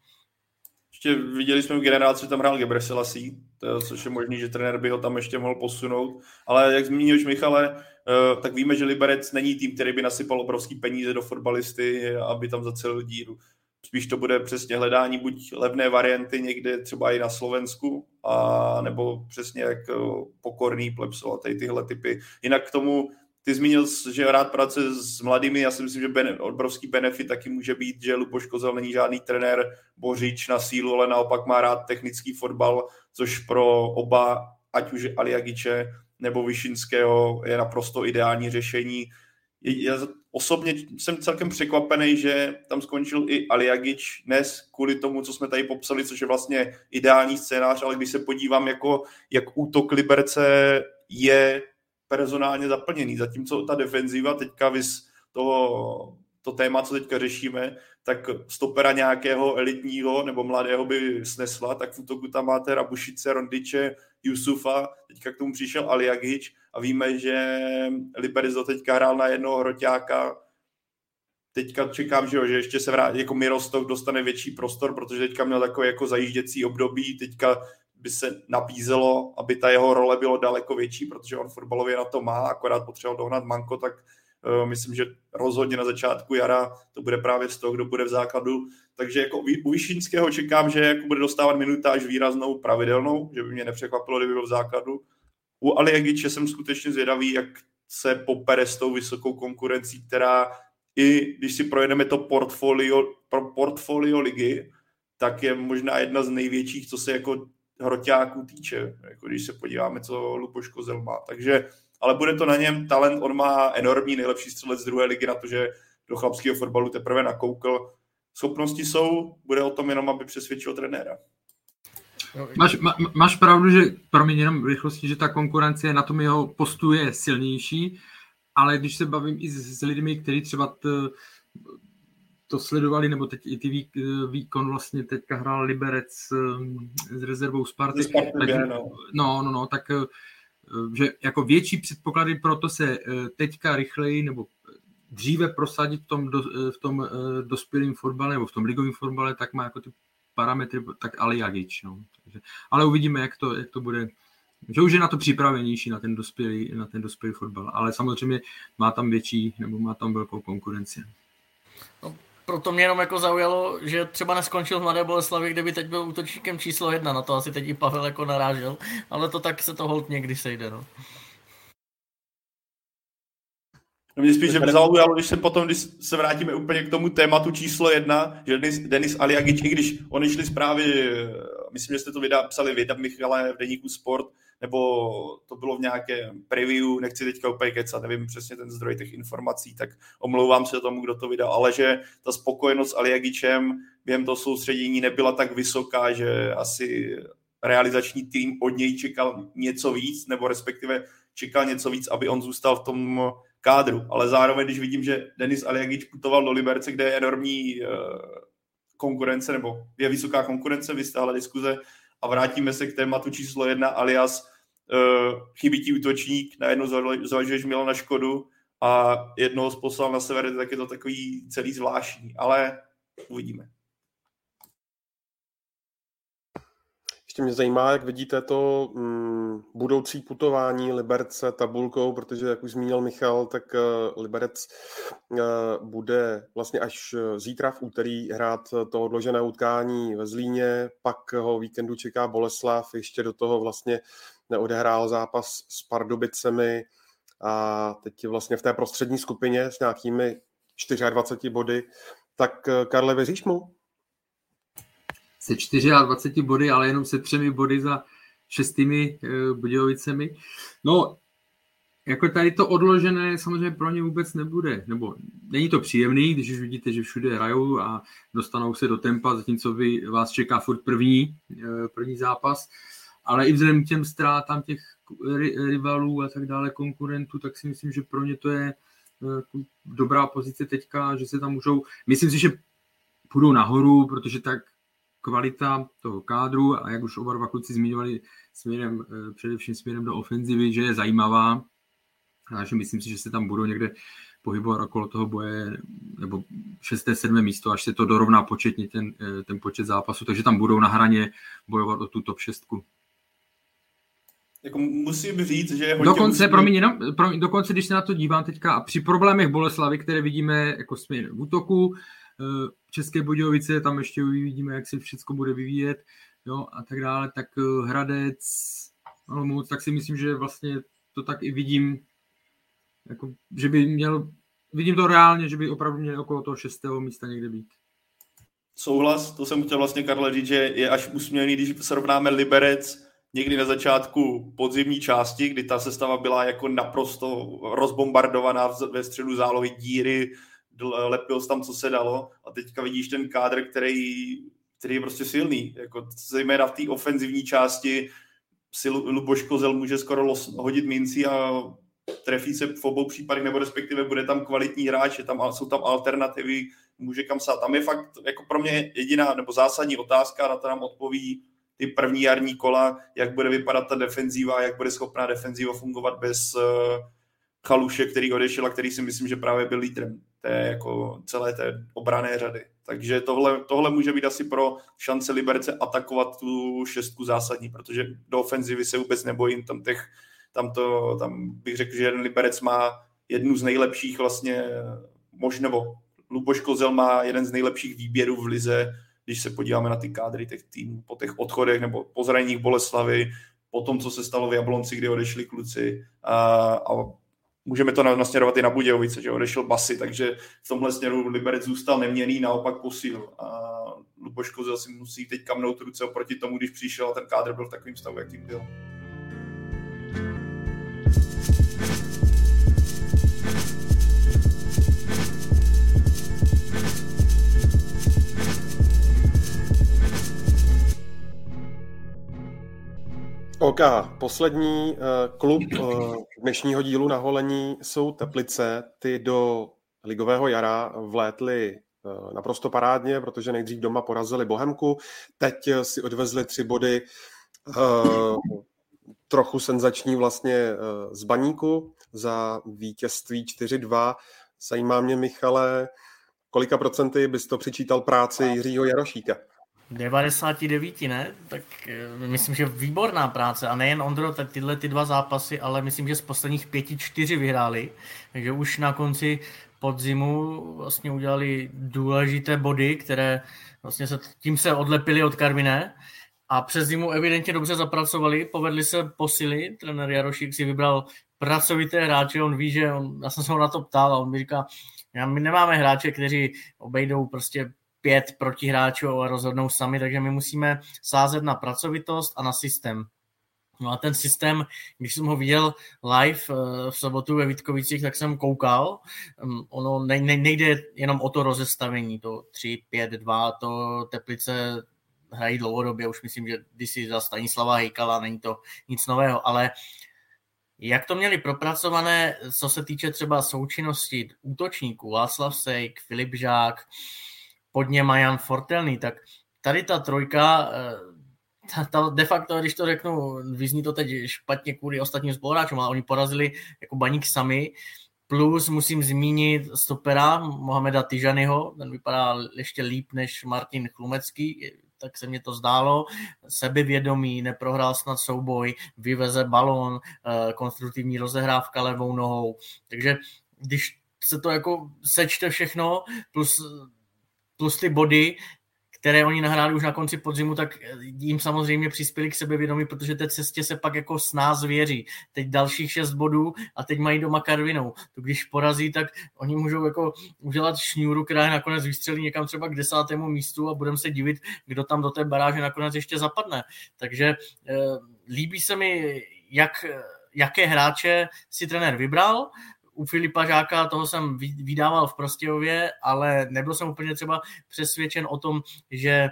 Ještě viděli jsme v generaci, tam hrál Gebreselassie, to, což je možný, že trenér by ho tam ještě mohl posunout. Ale jak zmínil Michale, eh, tak víme, že Liberec není tým, který by nasypal obrovský peníze do fotbalisty, aby tam zacelil díru. Spíš to bude přesně hledání buď levné varianty někde třeba i na Slovensku, a nebo přesně jak eh, pokorný plepso a tady tyhle typy. Jinak k tomu ty zmínil, že rád pracuje s mladými, já si myslím, že bene, obrovský benefit taky může být, že Luboš Kozel není žádný trenér bořič na sílu, ale naopak má rád technický fotbal, což pro oba, ať už Aliagiče nebo Vyšinského, je naprosto ideální řešení. Já osobně jsem celkem překvapený, že tam skončil i Aliagič dnes kvůli tomu, co jsme tady popsali, což je vlastně ideální scénář, ale když se podívám, jako, jak útok Liberce je personálně zaplněný. Zatímco ta defenziva teďka vys toho, to téma, co teďka řešíme, tak stopera nějakého elitního nebo mladého by snesla, tak v útoku tam máte Rabušice, Rondiče, Jusufa, teďka k tomu přišel Aliagič a víme, že Liberec teďka hrál na jednoho hroťáka, teďka čekám, že, jo, že ještě se vrátí, jako Mirostok dostane větší prostor, protože teďka měl takové jako zajížděcí období, teďka by se nabízelo, aby ta jeho role bylo daleko větší, protože on fotbalově na to má, akorát potřeboval dohnat Manko, tak uh, myslím, že rozhodně na začátku jara to bude právě z toho, kdo bude v základu. Takže jako u Vyšínského čekám, že jako bude dostávat minutáž výraznou pravidelnou, že by mě nepřekvapilo, kdyby byl v základu. U Aliagiče jsem skutečně zvědavý, jak se popere s tou vysokou konkurencí, která i když si projedeme to portfolio, portfolio ligy, tak je možná jedna z největších, co se jako hroťáků týče, jako když se podíváme, co Luboš Kozel má. Takže, ale bude to na něm talent, on má enormní nejlepší střelec z druhé ligy na to, že do chlapského fotbalu teprve nakoukl. Schopnosti jsou, bude o tom jenom, aby přesvědčil trenéra. Máš, má, máš pravdu, že pro mě jenom rychlosti, že ta konkurence na tom jeho postu je silnější, ale když se bavím i s, s lidmi, kteří třeba t, to sledovali, nebo teď i ty výkon vlastně teďka hrál Liberec s rezervou Sparty. Sparty tak, no. no, no, no, tak eh, že jako větší předpoklady pro to se eh, teďka rychleji nebo dříve prosadit v tom, do, eh, v tom dospělém fotbale nebo v tom ligovém fotbale, tak má jako ty parametry, tak Ali Jagič. No. Takže, ale uvidíme, jak to, jak to bude že už je na to připravenější, na ten dospělý, na ten dospělý fotbal, ale samozřejmě má tam větší, nebo má tam velkou konkurenci. No, proto mě jenom jako zaujalo, že třeba neskončil v Mladé Boleslavi, kde by teď byl útočníkem číslo jedna, na to asi teď i Pavel jako narážel, ale to tak se to hold někdy sejde, no. No mě spíš, že mě zaujalo, když se potom, když se vrátíme úplně k tomu tématu číslo jedna, že Denis, Denis Aliagič, i když oni šli zprávy, myslím, že jste to vydá, psali vy, Michale, v deníku Sport, nebo to bylo v nějakém preview, nechci teďka úplně kecat, nevím přesně ten zdroj těch informací, tak omlouvám se tomu, kdo to vydal, ale že ta spokojenost s Aliagičem během toho soustředění nebyla tak vysoká, že asi realizační tým od něj čekal něco víc, nebo respektive čekal něco víc, aby on zůstal v tom kádru. Ale zároveň, když vidím, že Denis Aliagič putoval do Liberce, kde je enormní uh, konkurence, nebo je vysoká konkurence, vy jste diskuze, a vrátíme se k tématu číslo jedna, alias chybí ti útočník, najednou zvažuješ na Škodu a jednoho poslal na sever, tak je to takový celý zvláštní, ale uvidíme. Ještě mě zajímá, jak vidíte to mm, budoucí putování Liberce tabulkou, protože, jak už zmínil Michal, tak uh, Liberec uh, bude vlastně až zítra v úterý hrát to odložené utkání ve Zlíně, pak ho víkendu čeká Boleslav, ještě do toho vlastně neodehrál zápas s Pardubicemi a teď vlastně v té prostřední skupině s nějakými 24 body. Tak eh, Karle, věříš mu? Se 24 body, ale jenom se třemi body za šestými uh, Budějovicemi. No, jako tady to odložené samozřejmě pro ně vůbec nebude. Nebo není to příjemný, když už vidíte, že všude hrajou a dostanou se do tempa, zatímco vy, vás čeká furt první, eh, první zápas ale i vzhledem k těm ztrátám těch rivalů a tak dále, konkurentů, tak si myslím, že pro ně to je eh, dobrá pozice teďka, že se tam můžou, myslím si, že půjdou nahoru, protože tak kvalita toho kádru a jak už oba dva kluci zmiňovali směrem, eh, především směrem do ofenzivy, že je zajímavá. Takže myslím si, že se tam budou někde pohybovat okolo toho boje, nebo 6. 7. místo, až se to dorovná početně ten, eh, ten počet zápasů, takže tam budou na hraně bojovat o tu top 6 jako musím říct, že je hodně Dokonce, musím... promiň, jenom, promiň, dokonce, když se na to dívám teďka a při problémech Boleslavy, které vidíme jako směr v útoku, eh, České Budějovice, tam ještě uvidíme, jak se všechno bude vyvíjet, jo, a tak dále, tak eh, Hradec, Olomouc, tak si myslím, že vlastně to tak i vidím, jako, že by měl, vidím to reálně, že by opravdu měl okolo toho šestého místa někde být. Souhlas, to jsem chtěl vlastně Karle říct, že je až usměvný, když srovnáme Liberec někdy na začátku podzimní části, kdy ta sestava byla jako naprosto rozbombardovaná ve středu zálohy díry, lepil tam, co se dalo a teďka vidíš ten kádr, který, který je prostě silný. Jako, zejména v té ofenzivní části si Luboš Kozel může skoro los, hodit minci a trefí se v obou případech, nebo respektive bude tam kvalitní hráč, je tam, jsou tam alternativy, může kam sát. Tam je fakt jako pro mě jediná nebo zásadní otázka, na to nám odpoví ty první jarní kola, jak bude vypadat ta defenzíva, jak bude schopná defenzíva fungovat bez uh, Chaluše, který odešel a který si myslím, že právě byl lídrem té jako celé té obrané řady. Takže tohle, tohle může být asi pro šance Liberce atakovat tu šestku zásadní, protože do ofenzivy se vůbec nebojím, tam těch, tam, to, tam bych řekl, že jeden Liberec má jednu z nejlepších vlastně možno, Luboš Kozel má jeden z nejlepších výběrů v lize když se podíváme na ty kádry těch týmů po těch odchodech nebo po zraněních Boleslavy, po tom, co se stalo v Jablonci, kdy odešli kluci a, a můžeme to nasměrovat i na Budějovice, že odešel Basy, takže v tomhle směru Liberec zůstal neměný, naopak posíl. A Luboš Kozel si musí teď kamnout ruce oproti tomu, když přišel a ten kádr byl v takovém stavu, jakým byl. OK, poslední uh, klub uh, dnešního dílu na holení jsou Teplice. Ty do ligového jara vlétly uh, naprosto parádně, protože nejdřív doma porazili Bohemku, teď si odvezli tři body trochu senzační vlastně z baníku za vítězství 4-2. Zajímá mě, Michale, kolika procenty bys to přičítal práci Jiřího Jarošíka? 99, ne? Tak eh, myslím, že výborná práce. A nejen Ondro, tyhle ty dva zápasy, ale myslím, že z posledních pěti čtyři vyhráli. Takže už na konci podzimu vlastně udělali důležité body, které vlastně se, tím se odlepili od Karviné a přes zimu evidentně dobře zapracovali, povedli se posily, trenér Jarošík si vybral pracovité hráče, on ví, že on, já jsem se ho na to ptal a on mi říká, my nemáme hráče, kteří obejdou prostě pět protihráčů a rozhodnou sami, takže my musíme sázet na pracovitost a na systém. No a ten systém, když jsem ho viděl live eh, v sobotu ve Vítkovicích, tak jsem koukal. Mm, ono nejde jenom o to rozestavení, to 3, 5, 2, to Teplice hrají dlouhodobě, už myslím, že když si za Stanislava Hejkala, není to nic nového, ale jak to měli propracované, co se týče třeba součinnosti útočníků, Václav Sejk, Filip Žák, pod něm Jan Fortelný, tak tady ta trojka, eh, ta, ta de facto, když to řeknu, vyzní to teď špatně kvůli ostatním spoluhráčům, ale oni porazili jako baník sami, plus musím zmínit stopera Mohameda Tyžanyho, ten vypadá ještě líp než Martin Chlumecký, tak se mně to zdálo. Sebevědomý, neprohrál snad souboj, vyveze balón, eh, konstruktivní rozehrávka levou nohou. Takže když se to jako sečte všechno, plus plus ty body, které oni nahráli už na konci podzimu, tak jim samozřejmě přispěli k sebevědomí, protože té cestě se pak jako s nás věří. Teď dalších šest bodů a teď mají doma Karvinou. To když porazí, tak oni můžou jako udělat šňůru, která nakonec vystřelí někam třeba k desátému místu a budeme se divit, kdo tam do té baráže nakonec ještě zapadne. Takže eh, líbí se mi, jak jaké hráče si trenér vybral, u Filipa Žáka toho jsem vydával v Prostějově, ale nebyl jsem úplně třeba přesvědčen o tom, že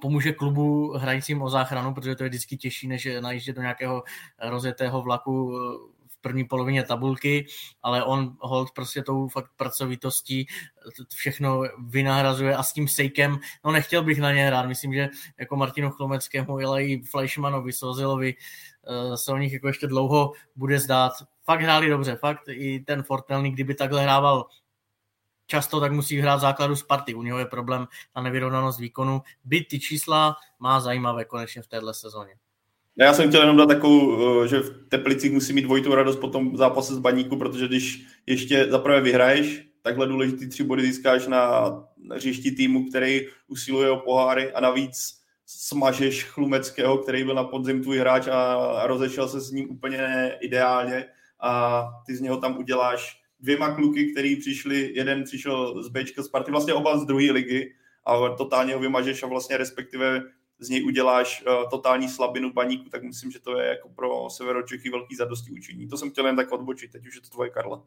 pomůže klubu hrajícím o záchranu, protože to je vždycky těžší, než najíždět do nějakého rozjetého vlaku v první polovině tabulky, ale on hold prostě tou fakt pracovitostí všechno vynahrazuje a s tím sejkem, no nechtěl bych na ně hrát, myslím, že jako Martinu Chlomeckému, ale i Fleischmanovi, Sozilovi eh, se o nich jako ještě dlouho bude zdát fakt hráli dobře, fakt i ten Fortelný, kdyby takhle hrával často, tak musí hrát základu Sparty. U něho je problém na nevyrovnanost výkonu. Byť ty čísla má zajímavé konečně v téhle sezóně. Já jsem chtěl jenom dát takovou, eh, že v Teplicích musí mít dvojitou radost po tom zápase s Baníku, protože když ještě zaprvé vyhraješ, takhle důležitý tři body získáš na hřišti týmu, který usiluje o poháry a navíc smažeš Chlumeckého, který byl na podzim tvůj hráč a rozešel se s ním úplně ideálně, a ty z něho tam uděláš dvěma kluky, který přišli, jeden přišel z Bčka z party, vlastně oba z druhé ligy a totálně ho vymažeš a vlastně respektive z něj uděláš uh, totální slabinu baníku, tak myslím, že to je jako pro Severočechy velký zadosti učení. To jsem chtěl jen tak odbočit, teď už je to tvoje, Karla.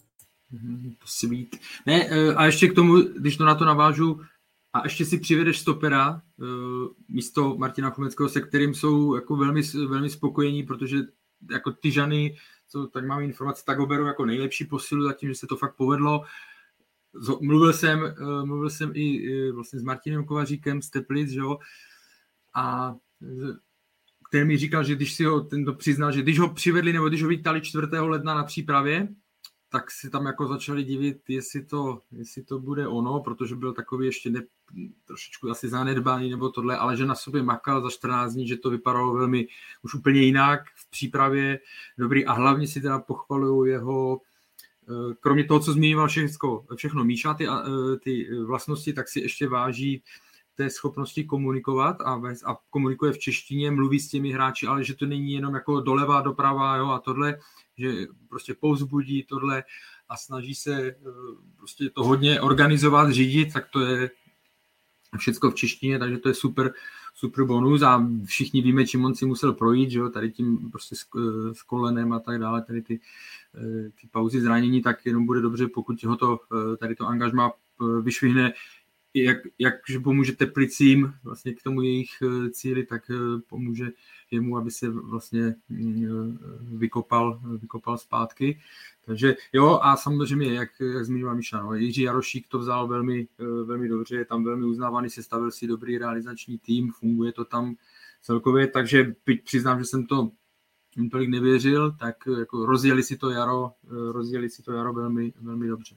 Mm, sweet. Ne, uh, a ještě k tomu, když to na to navážu, a ještě si přivedeš stopera uh, místo Martina Chumeckého, se kterým jsou jako velmi, velmi spokojení, protože jako ty žany co tady máme informace, tak ho beru jako nejlepší posilu, zatím, že se to fakt povedlo. Mluvil jsem, eh, mluvil jsem i vlastně s Martinem Kovaříkem z Teplic, že jo, a který mi říkal, že když si ho, tento přiznal, že když ho přivedli nebo když ho vítali 4. ledna na přípravě, tak si tam jako začali divit, jestli to, jestli to bude ono, protože byl takový ještě ne, trošičku asi zanedbaný nebo tohle, ale že na sobě makal za 14 dní, že to vypadalo velmi už úplně jinak v přípravě, dobrý a hlavně si teda pochvaluju jeho eh, kromě toho, co zmiňoval všechno, všechno Míša, ty, eh, ty vlastnosti, tak si ještě váží té schopnosti komunikovat a, a komunikuje v češtině, mluví s těmi hráči, ale že to není jenom jako doleva, doprava jo, a tohle, že prostě povzbudí tohle a snaží se eh, prostě to hodně organizovat, řídit, tak to je všecko v češtině, takže to je super, super bonus a všichni víme, čím on si musel projít, že jo, tady tím prostě s, eh, s kolenem a tak dále, tady ty, eh, ty pauzy zranění, tak jenom bude dobře, pokud ho to, tady to angažma vyšvihne jak, jak že pomůže Teplicím vlastně k tomu jejich eh, cíli, tak eh, pomůže jemu, aby se vlastně mm, eh, vykopal, vykopal zpátky. Takže jo, a samozřejmě, jak, jak zmiňoval Míša, no, Jiří Jarošík to vzal velmi, velmi dobře, je tam velmi uznávaný, sestavil si dobrý realizační tým, funguje to tam celkově, takže přiznám, že jsem to tolik nevěřil, tak jako rozjeli si to jaro, rozjeli si to jaro velmi, velmi dobře.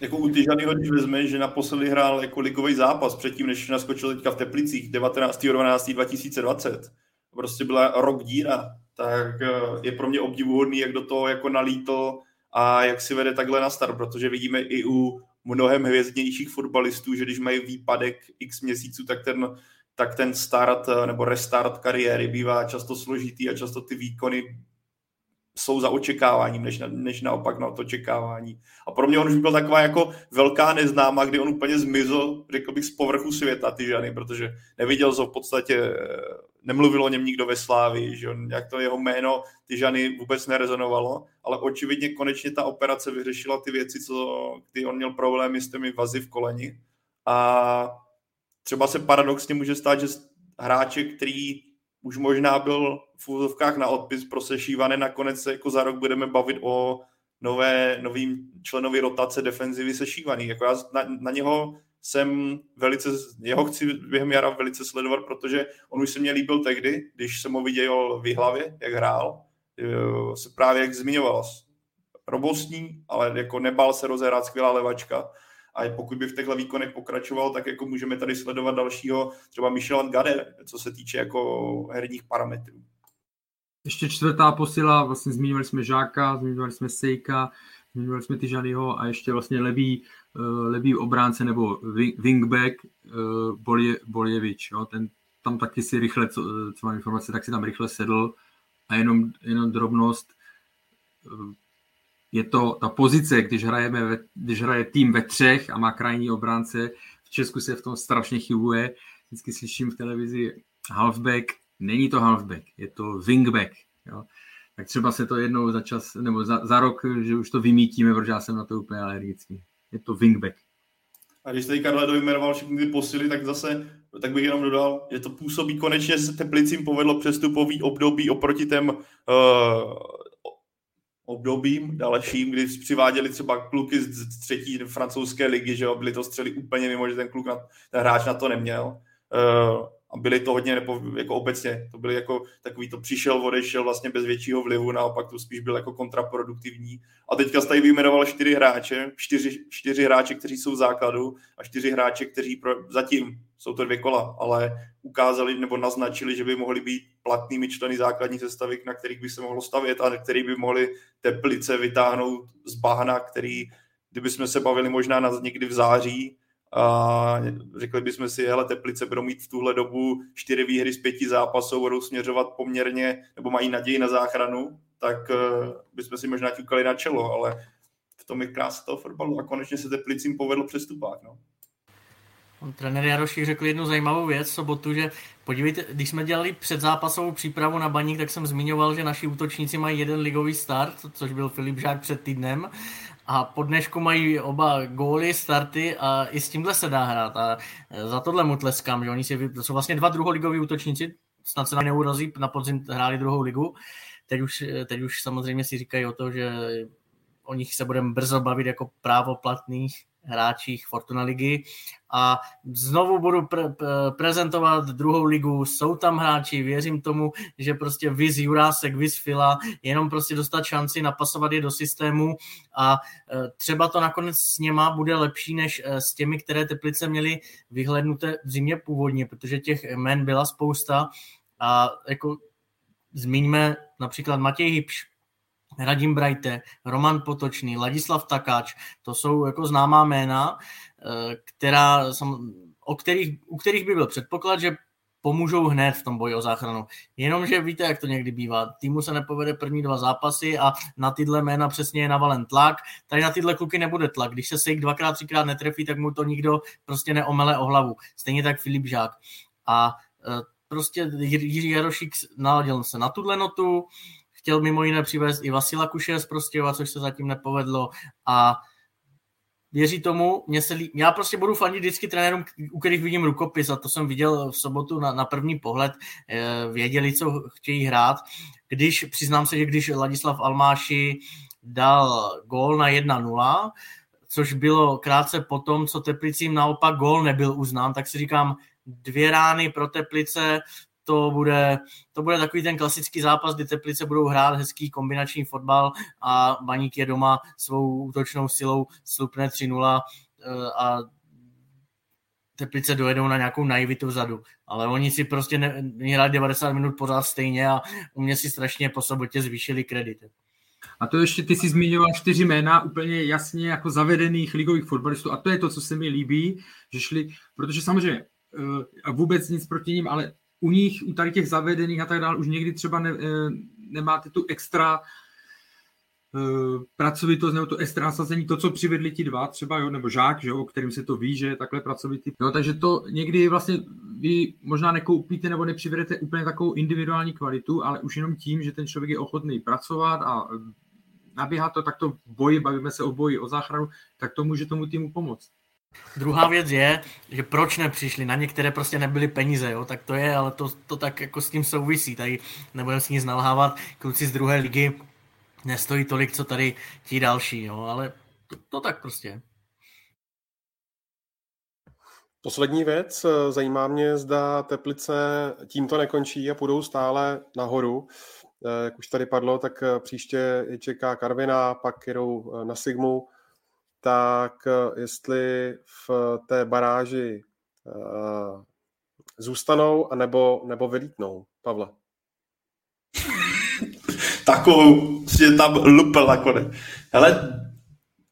Jako u Tyžanyho, když vezme, že naposledy hrál jako ligový zápas předtím, než naskočil teďka v Teplicích 19.12.2020. Prostě byla rok díra, tak eh, je pro mě obdivuhodný, jak do toho jako nalítl a jak si vede takhle na start, protože vidíme i u mnohem hvězdnějších fotbalistů, že když mají výpadek x měsíců, tak ten, tak ten start eh, nebo restart kariéry bývá často složitý a často ty výkony jsou za očekáváním, než, na, než naopak na to očekávání. A pro mě on už byl taková jako velká neznáma, kdy on úplně zmizel, řekl bych, z povrchu světa, ty ženy, protože neviděl ho v podstatě, eh, nemluvil o něm nikdo ve Slávi, že on, jak to jeho jméno ty žany vůbec nerezonovalo, ale očividně konečně ta operace vyřešila ty věci, co, kdy on měl problémy s těmi vazy v koleni. A třeba se paradoxně může stát, že hráče, který už možná byl v úzovkách na odpis pro sešívané, nakonec se jako za rok budeme bavit o nové, novým členovi rotace defenzivy sešívaný. Jako já na, na něho jsem velice, jeho chci během jara velice sledovat, protože on už se mě líbil tehdy, když jsem ho viděl v hlavě, jak hrál, se právě jak zmiňoval, robustní, ale jako nebál se rozehrát skvělá levačka a pokud by v těchto výkonech pokračoval, tak jako můžeme tady sledovat dalšího třeba Michel Gade, co se týče jako herních parametrů. Ještě čtvrtá posila, vlastně zmiňovali jsme Žáka, zmiňovali jsme Sejka, zmiňovali jsme Tyžanyho a ještě vlastně levý, uh, levý obránce nebo wingback uh, Bolje, Boljevič. Jo? Ten tam taky si rychle, co, co mám informace, tak si tam rychle sedl a jenom, jenom drobnost, uh, je to ta pozice, když, hrajeme ve, když hraje tým ve třech a má krajní obránce, v Česku se v tom strašně chybuje. Vždycky slyším v televizi halfback, není to halfback, je to wingback. Jo? Tak třeba se to jednou za čas, nebo za, za rok, že už to vymítíme, protože já jsem na to úplně alergický. Je to wingback. A když tady Karle dojmenoval všechny ty posily, tak zase, tak bych jenom dodal, že to působí konečně se Teplicím povedlo přestupový období oproti těm uh, obdobím dalším, kdy přiváděli třeba kluky z třetí francouzské ligy, že jo, byli to střeli úplně mimo, že ten kluk, na, ten hráč na to neměl. Uh, a byli to hodně nepo, jako obecně, to byly jako takový to přišel, odešel vlastně bez většího vlivu, naopak to spíš byl jako kontraproduktivní. A teďka jste tady vyjmenoval čtyři hráče, čtyři, čtyři hráče, kteří jsou v základu a čtyři hráče, kteří pro, zatím jsou to dvě kola, ale ukázali nebo naznačili, že by mohli být platnými členy základní sestavy, na kterých by se mohlo stavět a který by mohli teplice vytáhnout z bahna, který, kdybychom se bavili možná na někdy v září, a řekli bychom si, hele, Teplice budou mít v tuhle dobu čtyři výhry z pěti zápasů, budou směřovat poměrně, nebo mají naději na záchranu, tak uh, bychom si možná ťukali na čelo, ale v tom je krása toho fotbalu a konečně se Teplicím povedlo přestupák. No. On trenér Jarošík řekl jednu zajímavou věc v sobotu, že podívejte, když jsme dělali předzápasovou přípravu na baník, tak jsem zmiňoval, že naši útočníci mají jeden ligový start, což byl Filip Žák před týdnem a po dnešku mají oba góly, starty a i s tímhle se dá hrát. A za tohle mu tleskám, že oni si, to jsou vlastně dva druholigoví útočníci, snad se nám neurazí, na podzim hráli druhou ligu, teď už, teď už samozřejmě si říkají o to, že o nich se budeme brzo bavit jako právoplatných hráčích Fortuna ligy. A znovu budu pre- prezentovat druhou ligu, jsou tam hráči, věřím tomu, že prostě Viz Jurásek, Viz Fila, jenom prostě dostat šanci napasovat je do systému. A e, třeba to nakonec s něma bude lepší než e, s těmi, které Teplice měly vyhlednuté v zimě původně, protože těch men byla spousta. A jako zmiňme například Matěj Hybš, Radim Brajte, Roman Potočný, Ladislav Takáč, to jsou jako známá jména, eh, která, o kterých, u kterých by byl předpoklad, že pomůžou hned v tom boji o záchranu. Jenomže víte, jak to někdy bývá. Týmu se nepovede první dva zápasy a na tyhle jména přesně je navalen tlak. Tady na tyhle kluky nebude tlak. Když se Sejk dvakrát, třikrát netrefí, tak mu to nikdo prostě neomele o hlavu. Stejně tak Filip Žák. A eh, prostě Jiří Jarošík naladil se na tuhle notu, chtěl mimo jiné přivést i Vasila Kuše z Prostějova, což se zatím nepovedlo a věří tomu, mě se lí... já prostě budu fandit vždycky trenérům, u kterých vidím rukopis a to jsem viděl v sobotu na, na první pohled, eh, věděli, co chtějí hrát. Když, přiznám se, že když Ladislav Almáši dal gól na 1-0, což bylo krátce potom, co Teplicím naopak gól nebyl uznán, tak si říkám, dvě rány pro Teplice, to bude, to bude takový ten klasický zápas, kdy Teplice budou hrát hezký kombinační fotbal a Baník je doma svou útočnou silou slupne 3-0 eh, a Teplice dojedou na nějakou naivitu vzadu. Ale oni si prostě hráli 90 minut pořád stejně a u mě si strašně po sobotě zvýšili kredit. A to ještě ty si zmiňoval čtyři jména úplně jasně jako zavedených ligových fotbalistů a to je to, co se mi líbí, že šli, protože samozřejmě eh, a vůbec nic proti ním, ale u nich, u tady těch zavedených a tak dále, už někdy třeba ne, eh, nemáte tu extra uh, pracovitost nebo to extra nasazení, to, co přivedli ti dva, třeba, jo, nebo žák, že jo, o kterým se to ví, že je takhle pracovitý. Jo, takže to někdy vlastně vy možná nekoupíte nebo nepřivedete úplně takovou individuální kvalitu, ale už jenom tím, že ten člověk je ochotný pracovat a nabíhá to takto v boji, bavíme se o boji, o záchranu, tak to může tomu týmu pomoct. Druhá věc je, že proč nepřišli, na některé prostě nebyly peníze, jo? tak to je, ale to, to tak jako s tím souvisí, tady nebudeme si nic nalhávat, kluci z druhé ligy nestojí tolik, co tady ti další, jo? ale to, to tak prostě. Poslední věc, zajímá mě, zda Teplice tímto nekončí a půjdou stále nahoru. Jak už tady padlo, tak příště je čeká Karvina, pak jedou na Sigmu tak eh, jestli v té baráži uh, zůstanou anebo, nebo vylítnou, Pavle? *laughs* Takovou si tam lupel nakonec. Hele,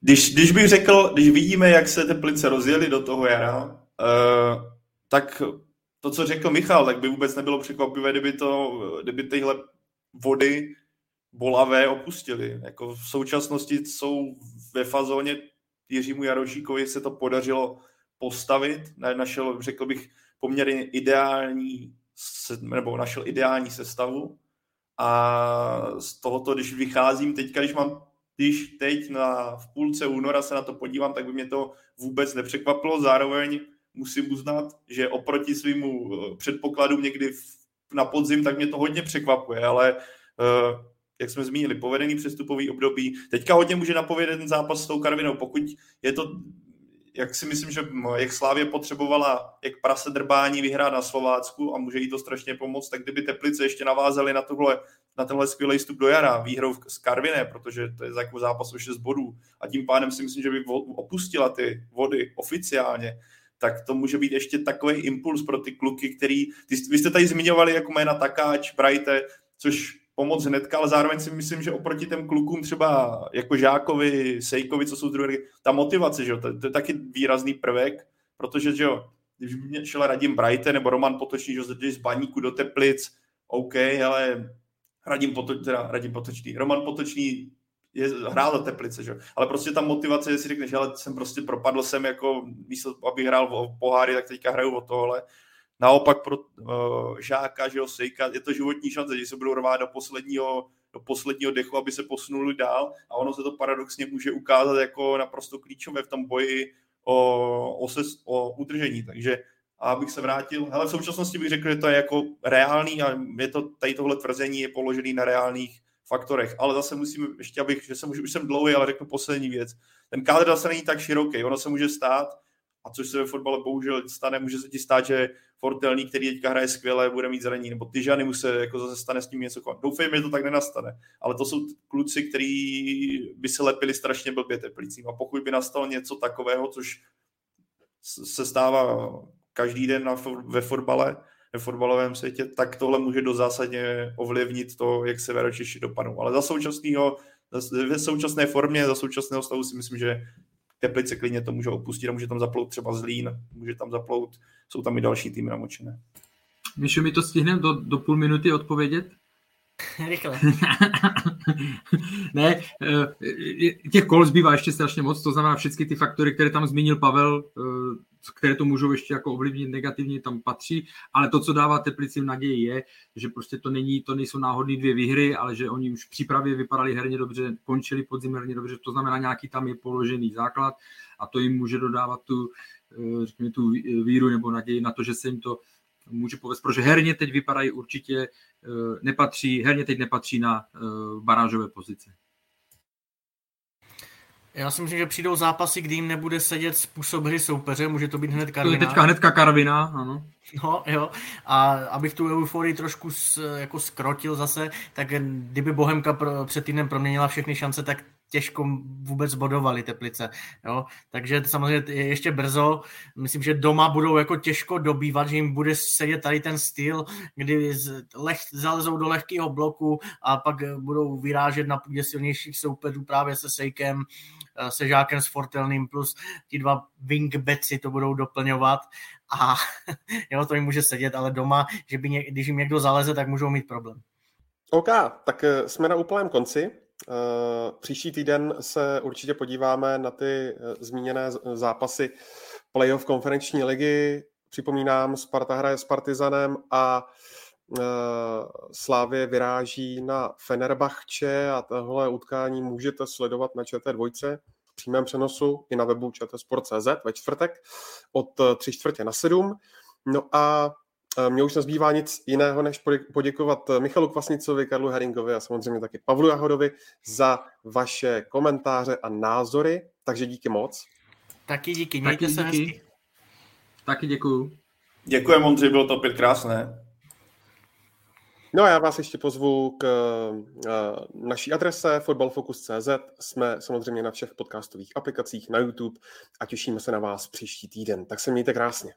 když, když bych řekl, když vidíme, jak se Teplice rozjeli do toho jara, uh, tak to, co řekl Michal, tak by vůbec nebylo překvapivé, kdyby, to, kdyby tyhle vody bolavé opustili. Jako v současnosti jsou ve fazóně Jiřímu Jarošíkovi se to podařilo postavit, našel, řekl bych, poměrně ideální, nebo našel ideální sestavu a z tohoto, když vycházím teďka, když mám když teď na, v půlce února se na to podívám, tak by mě to vůbec nepřekvapilo. Zároveň musím uznat, že oproti svýmu eh, předpokladu někdy v, na podzim, tak mě to hodně překvapuje, ale uh, jak jsme zmínili, povedený přestupový období. Teďka hodně může napovědět ten zápas s tou Karvinou, pokud je to, jak si myslím, že jak Slávě potřebovala, jak prase drbání vyhrát na Slovácku a může jí to strašně pomoct, tak kdyby Teplice ještě navázali na, tohle, na tenhle skvělý vstup do jara, výhrou z Karviné, protože to je jako zápas o 6 bodů a tím pádem si myslím, že by opustila ty vody oficiálně, tak to může být ještě takový impuls pro ty kluky, který, ty, vy jste tady zmiňovali jako jména Takáč, Brajte, což pomoct hnedka, ale zároveň si myslím, že oproti těm klukům třeba jako Žákovi, Sejkovi, co jsou druhé, ta motivace, že jo, to, to, je taky výrazný prvek, protože, že jo, když mě šel Radim Brajte nebo Roman Potočný, že jo, z Baníku do Teplic, OK, ale Radim, Potočný, teda Radim Potočný, Roman Potočný je, hrál za Teplice, že? ale prostě ta motivace, jestli řekneš, ale jsem prostě propadl jsem jako, místo, aby hrál o poháry, tak teďka hraju o tohle, Naopak pro uh, žáka, že jo, Sejka, je to životní šance, že se budou rvát do posledního, do posledního dechu, aby se posunuli dál a ono se to paradoxně může ukázat jako naprosto klíčové v tom boji o, o, ses, o udržení. Takže a abych se vrátil, hele, v současnosti bych řekl, že to je jako reálný a je to, tady tohle tvrzení je položený na reálných faktorech, ale zase musím ještě, abych, že jsem už, už jsem dlouhý, ale řeknu poslední věc. Ten kádr zase není tak široký, ono se může stát, a což se ve fotbale bohužel stane, může se ti stát, že Fortelný, který teďka hraje skvěle, bude mít zranění, nebo Tyžany mu se jako zase stane s tím něco kolem. Doufejme, že to tak nenastane. Ale to jsou kluci, kteří by se lepili strašně blbě teplicím. A pokud by nastalo něco takového, což se stává každý den na, ve fotbale, ve fotbalovém světě, tak tohle může do zásadně ovlivnit to, jak se Veročiši dopadnou. Ale za současného, ve současné formě, za současného stavu si myslím, že Teplice klidně to může opustit a může tam zaplout třeba Zlín, může tam zaplout, jsou tam i další týmy namočené. Míšu, mi to stihneme do, do půl minuty odpovědět? *laughs* Rychle. *laughs* *laughs* ne, eh, těch kol zbývá ještě strašně moc, to znamená všechny ty faktory, které tam zmínil Pavel, eh, které to můžou ještě jako ovlivnit negativně, tam patří, ale to, co dává Teplicím naději, je, že prostě to, není, to nejsou náhodné dvě výhry, ale že oni už v přípravě vypadali herně dobře, končili podzim herně dobře, to znamená, nějaký tam je položený základ a to jim může dodávat tu, eh, řekněme, tu víru nebo naději na to, že se jim to může povést, protože herně teď vypadají určitě, eh, nepatří, herně teď nepatří na eh, barážové pozice. Já si myslím, že přijdou zápasy, kdy jim nebude sedět způsob hry soupeře, může to být hned Karvina. To je teďka hnedka Karvina, ano. No jo, a abych tu euforii trošku s, jako skrotil zase, tak kdyby Bohemka pro, před týdnem proměnila všechny šance, tak těžko vůbec bodovali Teplice. Jo? Takže samozřejmě je ještě brzo. Myslím, že doma budou jako těžko dobývat, že jim bude sedět tady ten styl, kdy leh, zalezou do lehkého bloku a pak budou vyrážet na půdě silnějších soupeřů právě se Sejkem, eh, se Žákem s Fortelným, plus ti dva wingbeci to budou doplňovat a *laughs* jo, to jim může sedět, ale doma, že by ně, když jim někdo zaleze, tak můžou mít problém. OK, tak eh, jsme na úplném konci. Eh, příští týden se určitě podíváme na ty eh, zmíněné zápasy playoff konferenční ligy. Připomínám, Sparta hraje s Partizanem a eh, Slávě vyráží na Fenerbahče a tohle utkání můžete sledovat na ČT2 v přímém přenosu i na webu čtsport.cz ve čtvrtek od tři čtvrtě na sedm. No a mě už nezbývá nic jiného, než poděkovat Michalu Kvasnicovi, Karlu Heringovi a samozřejmě taky Pavlu Jahodovi za vaše komentáře a názory, takže díky moc. Taky díky, mějte Taky se díky. hezky. Taky děkuju. Děkujem, Ondřej, bylo to opět krásné. No a já vás ještě pozvu k uh, naší adrese fotbalfocus.cz. Jsme samozřejmě na všech podcastových aplikacích, na YouTube a těšíme se na vás příští týden. Tak se mějte krásně.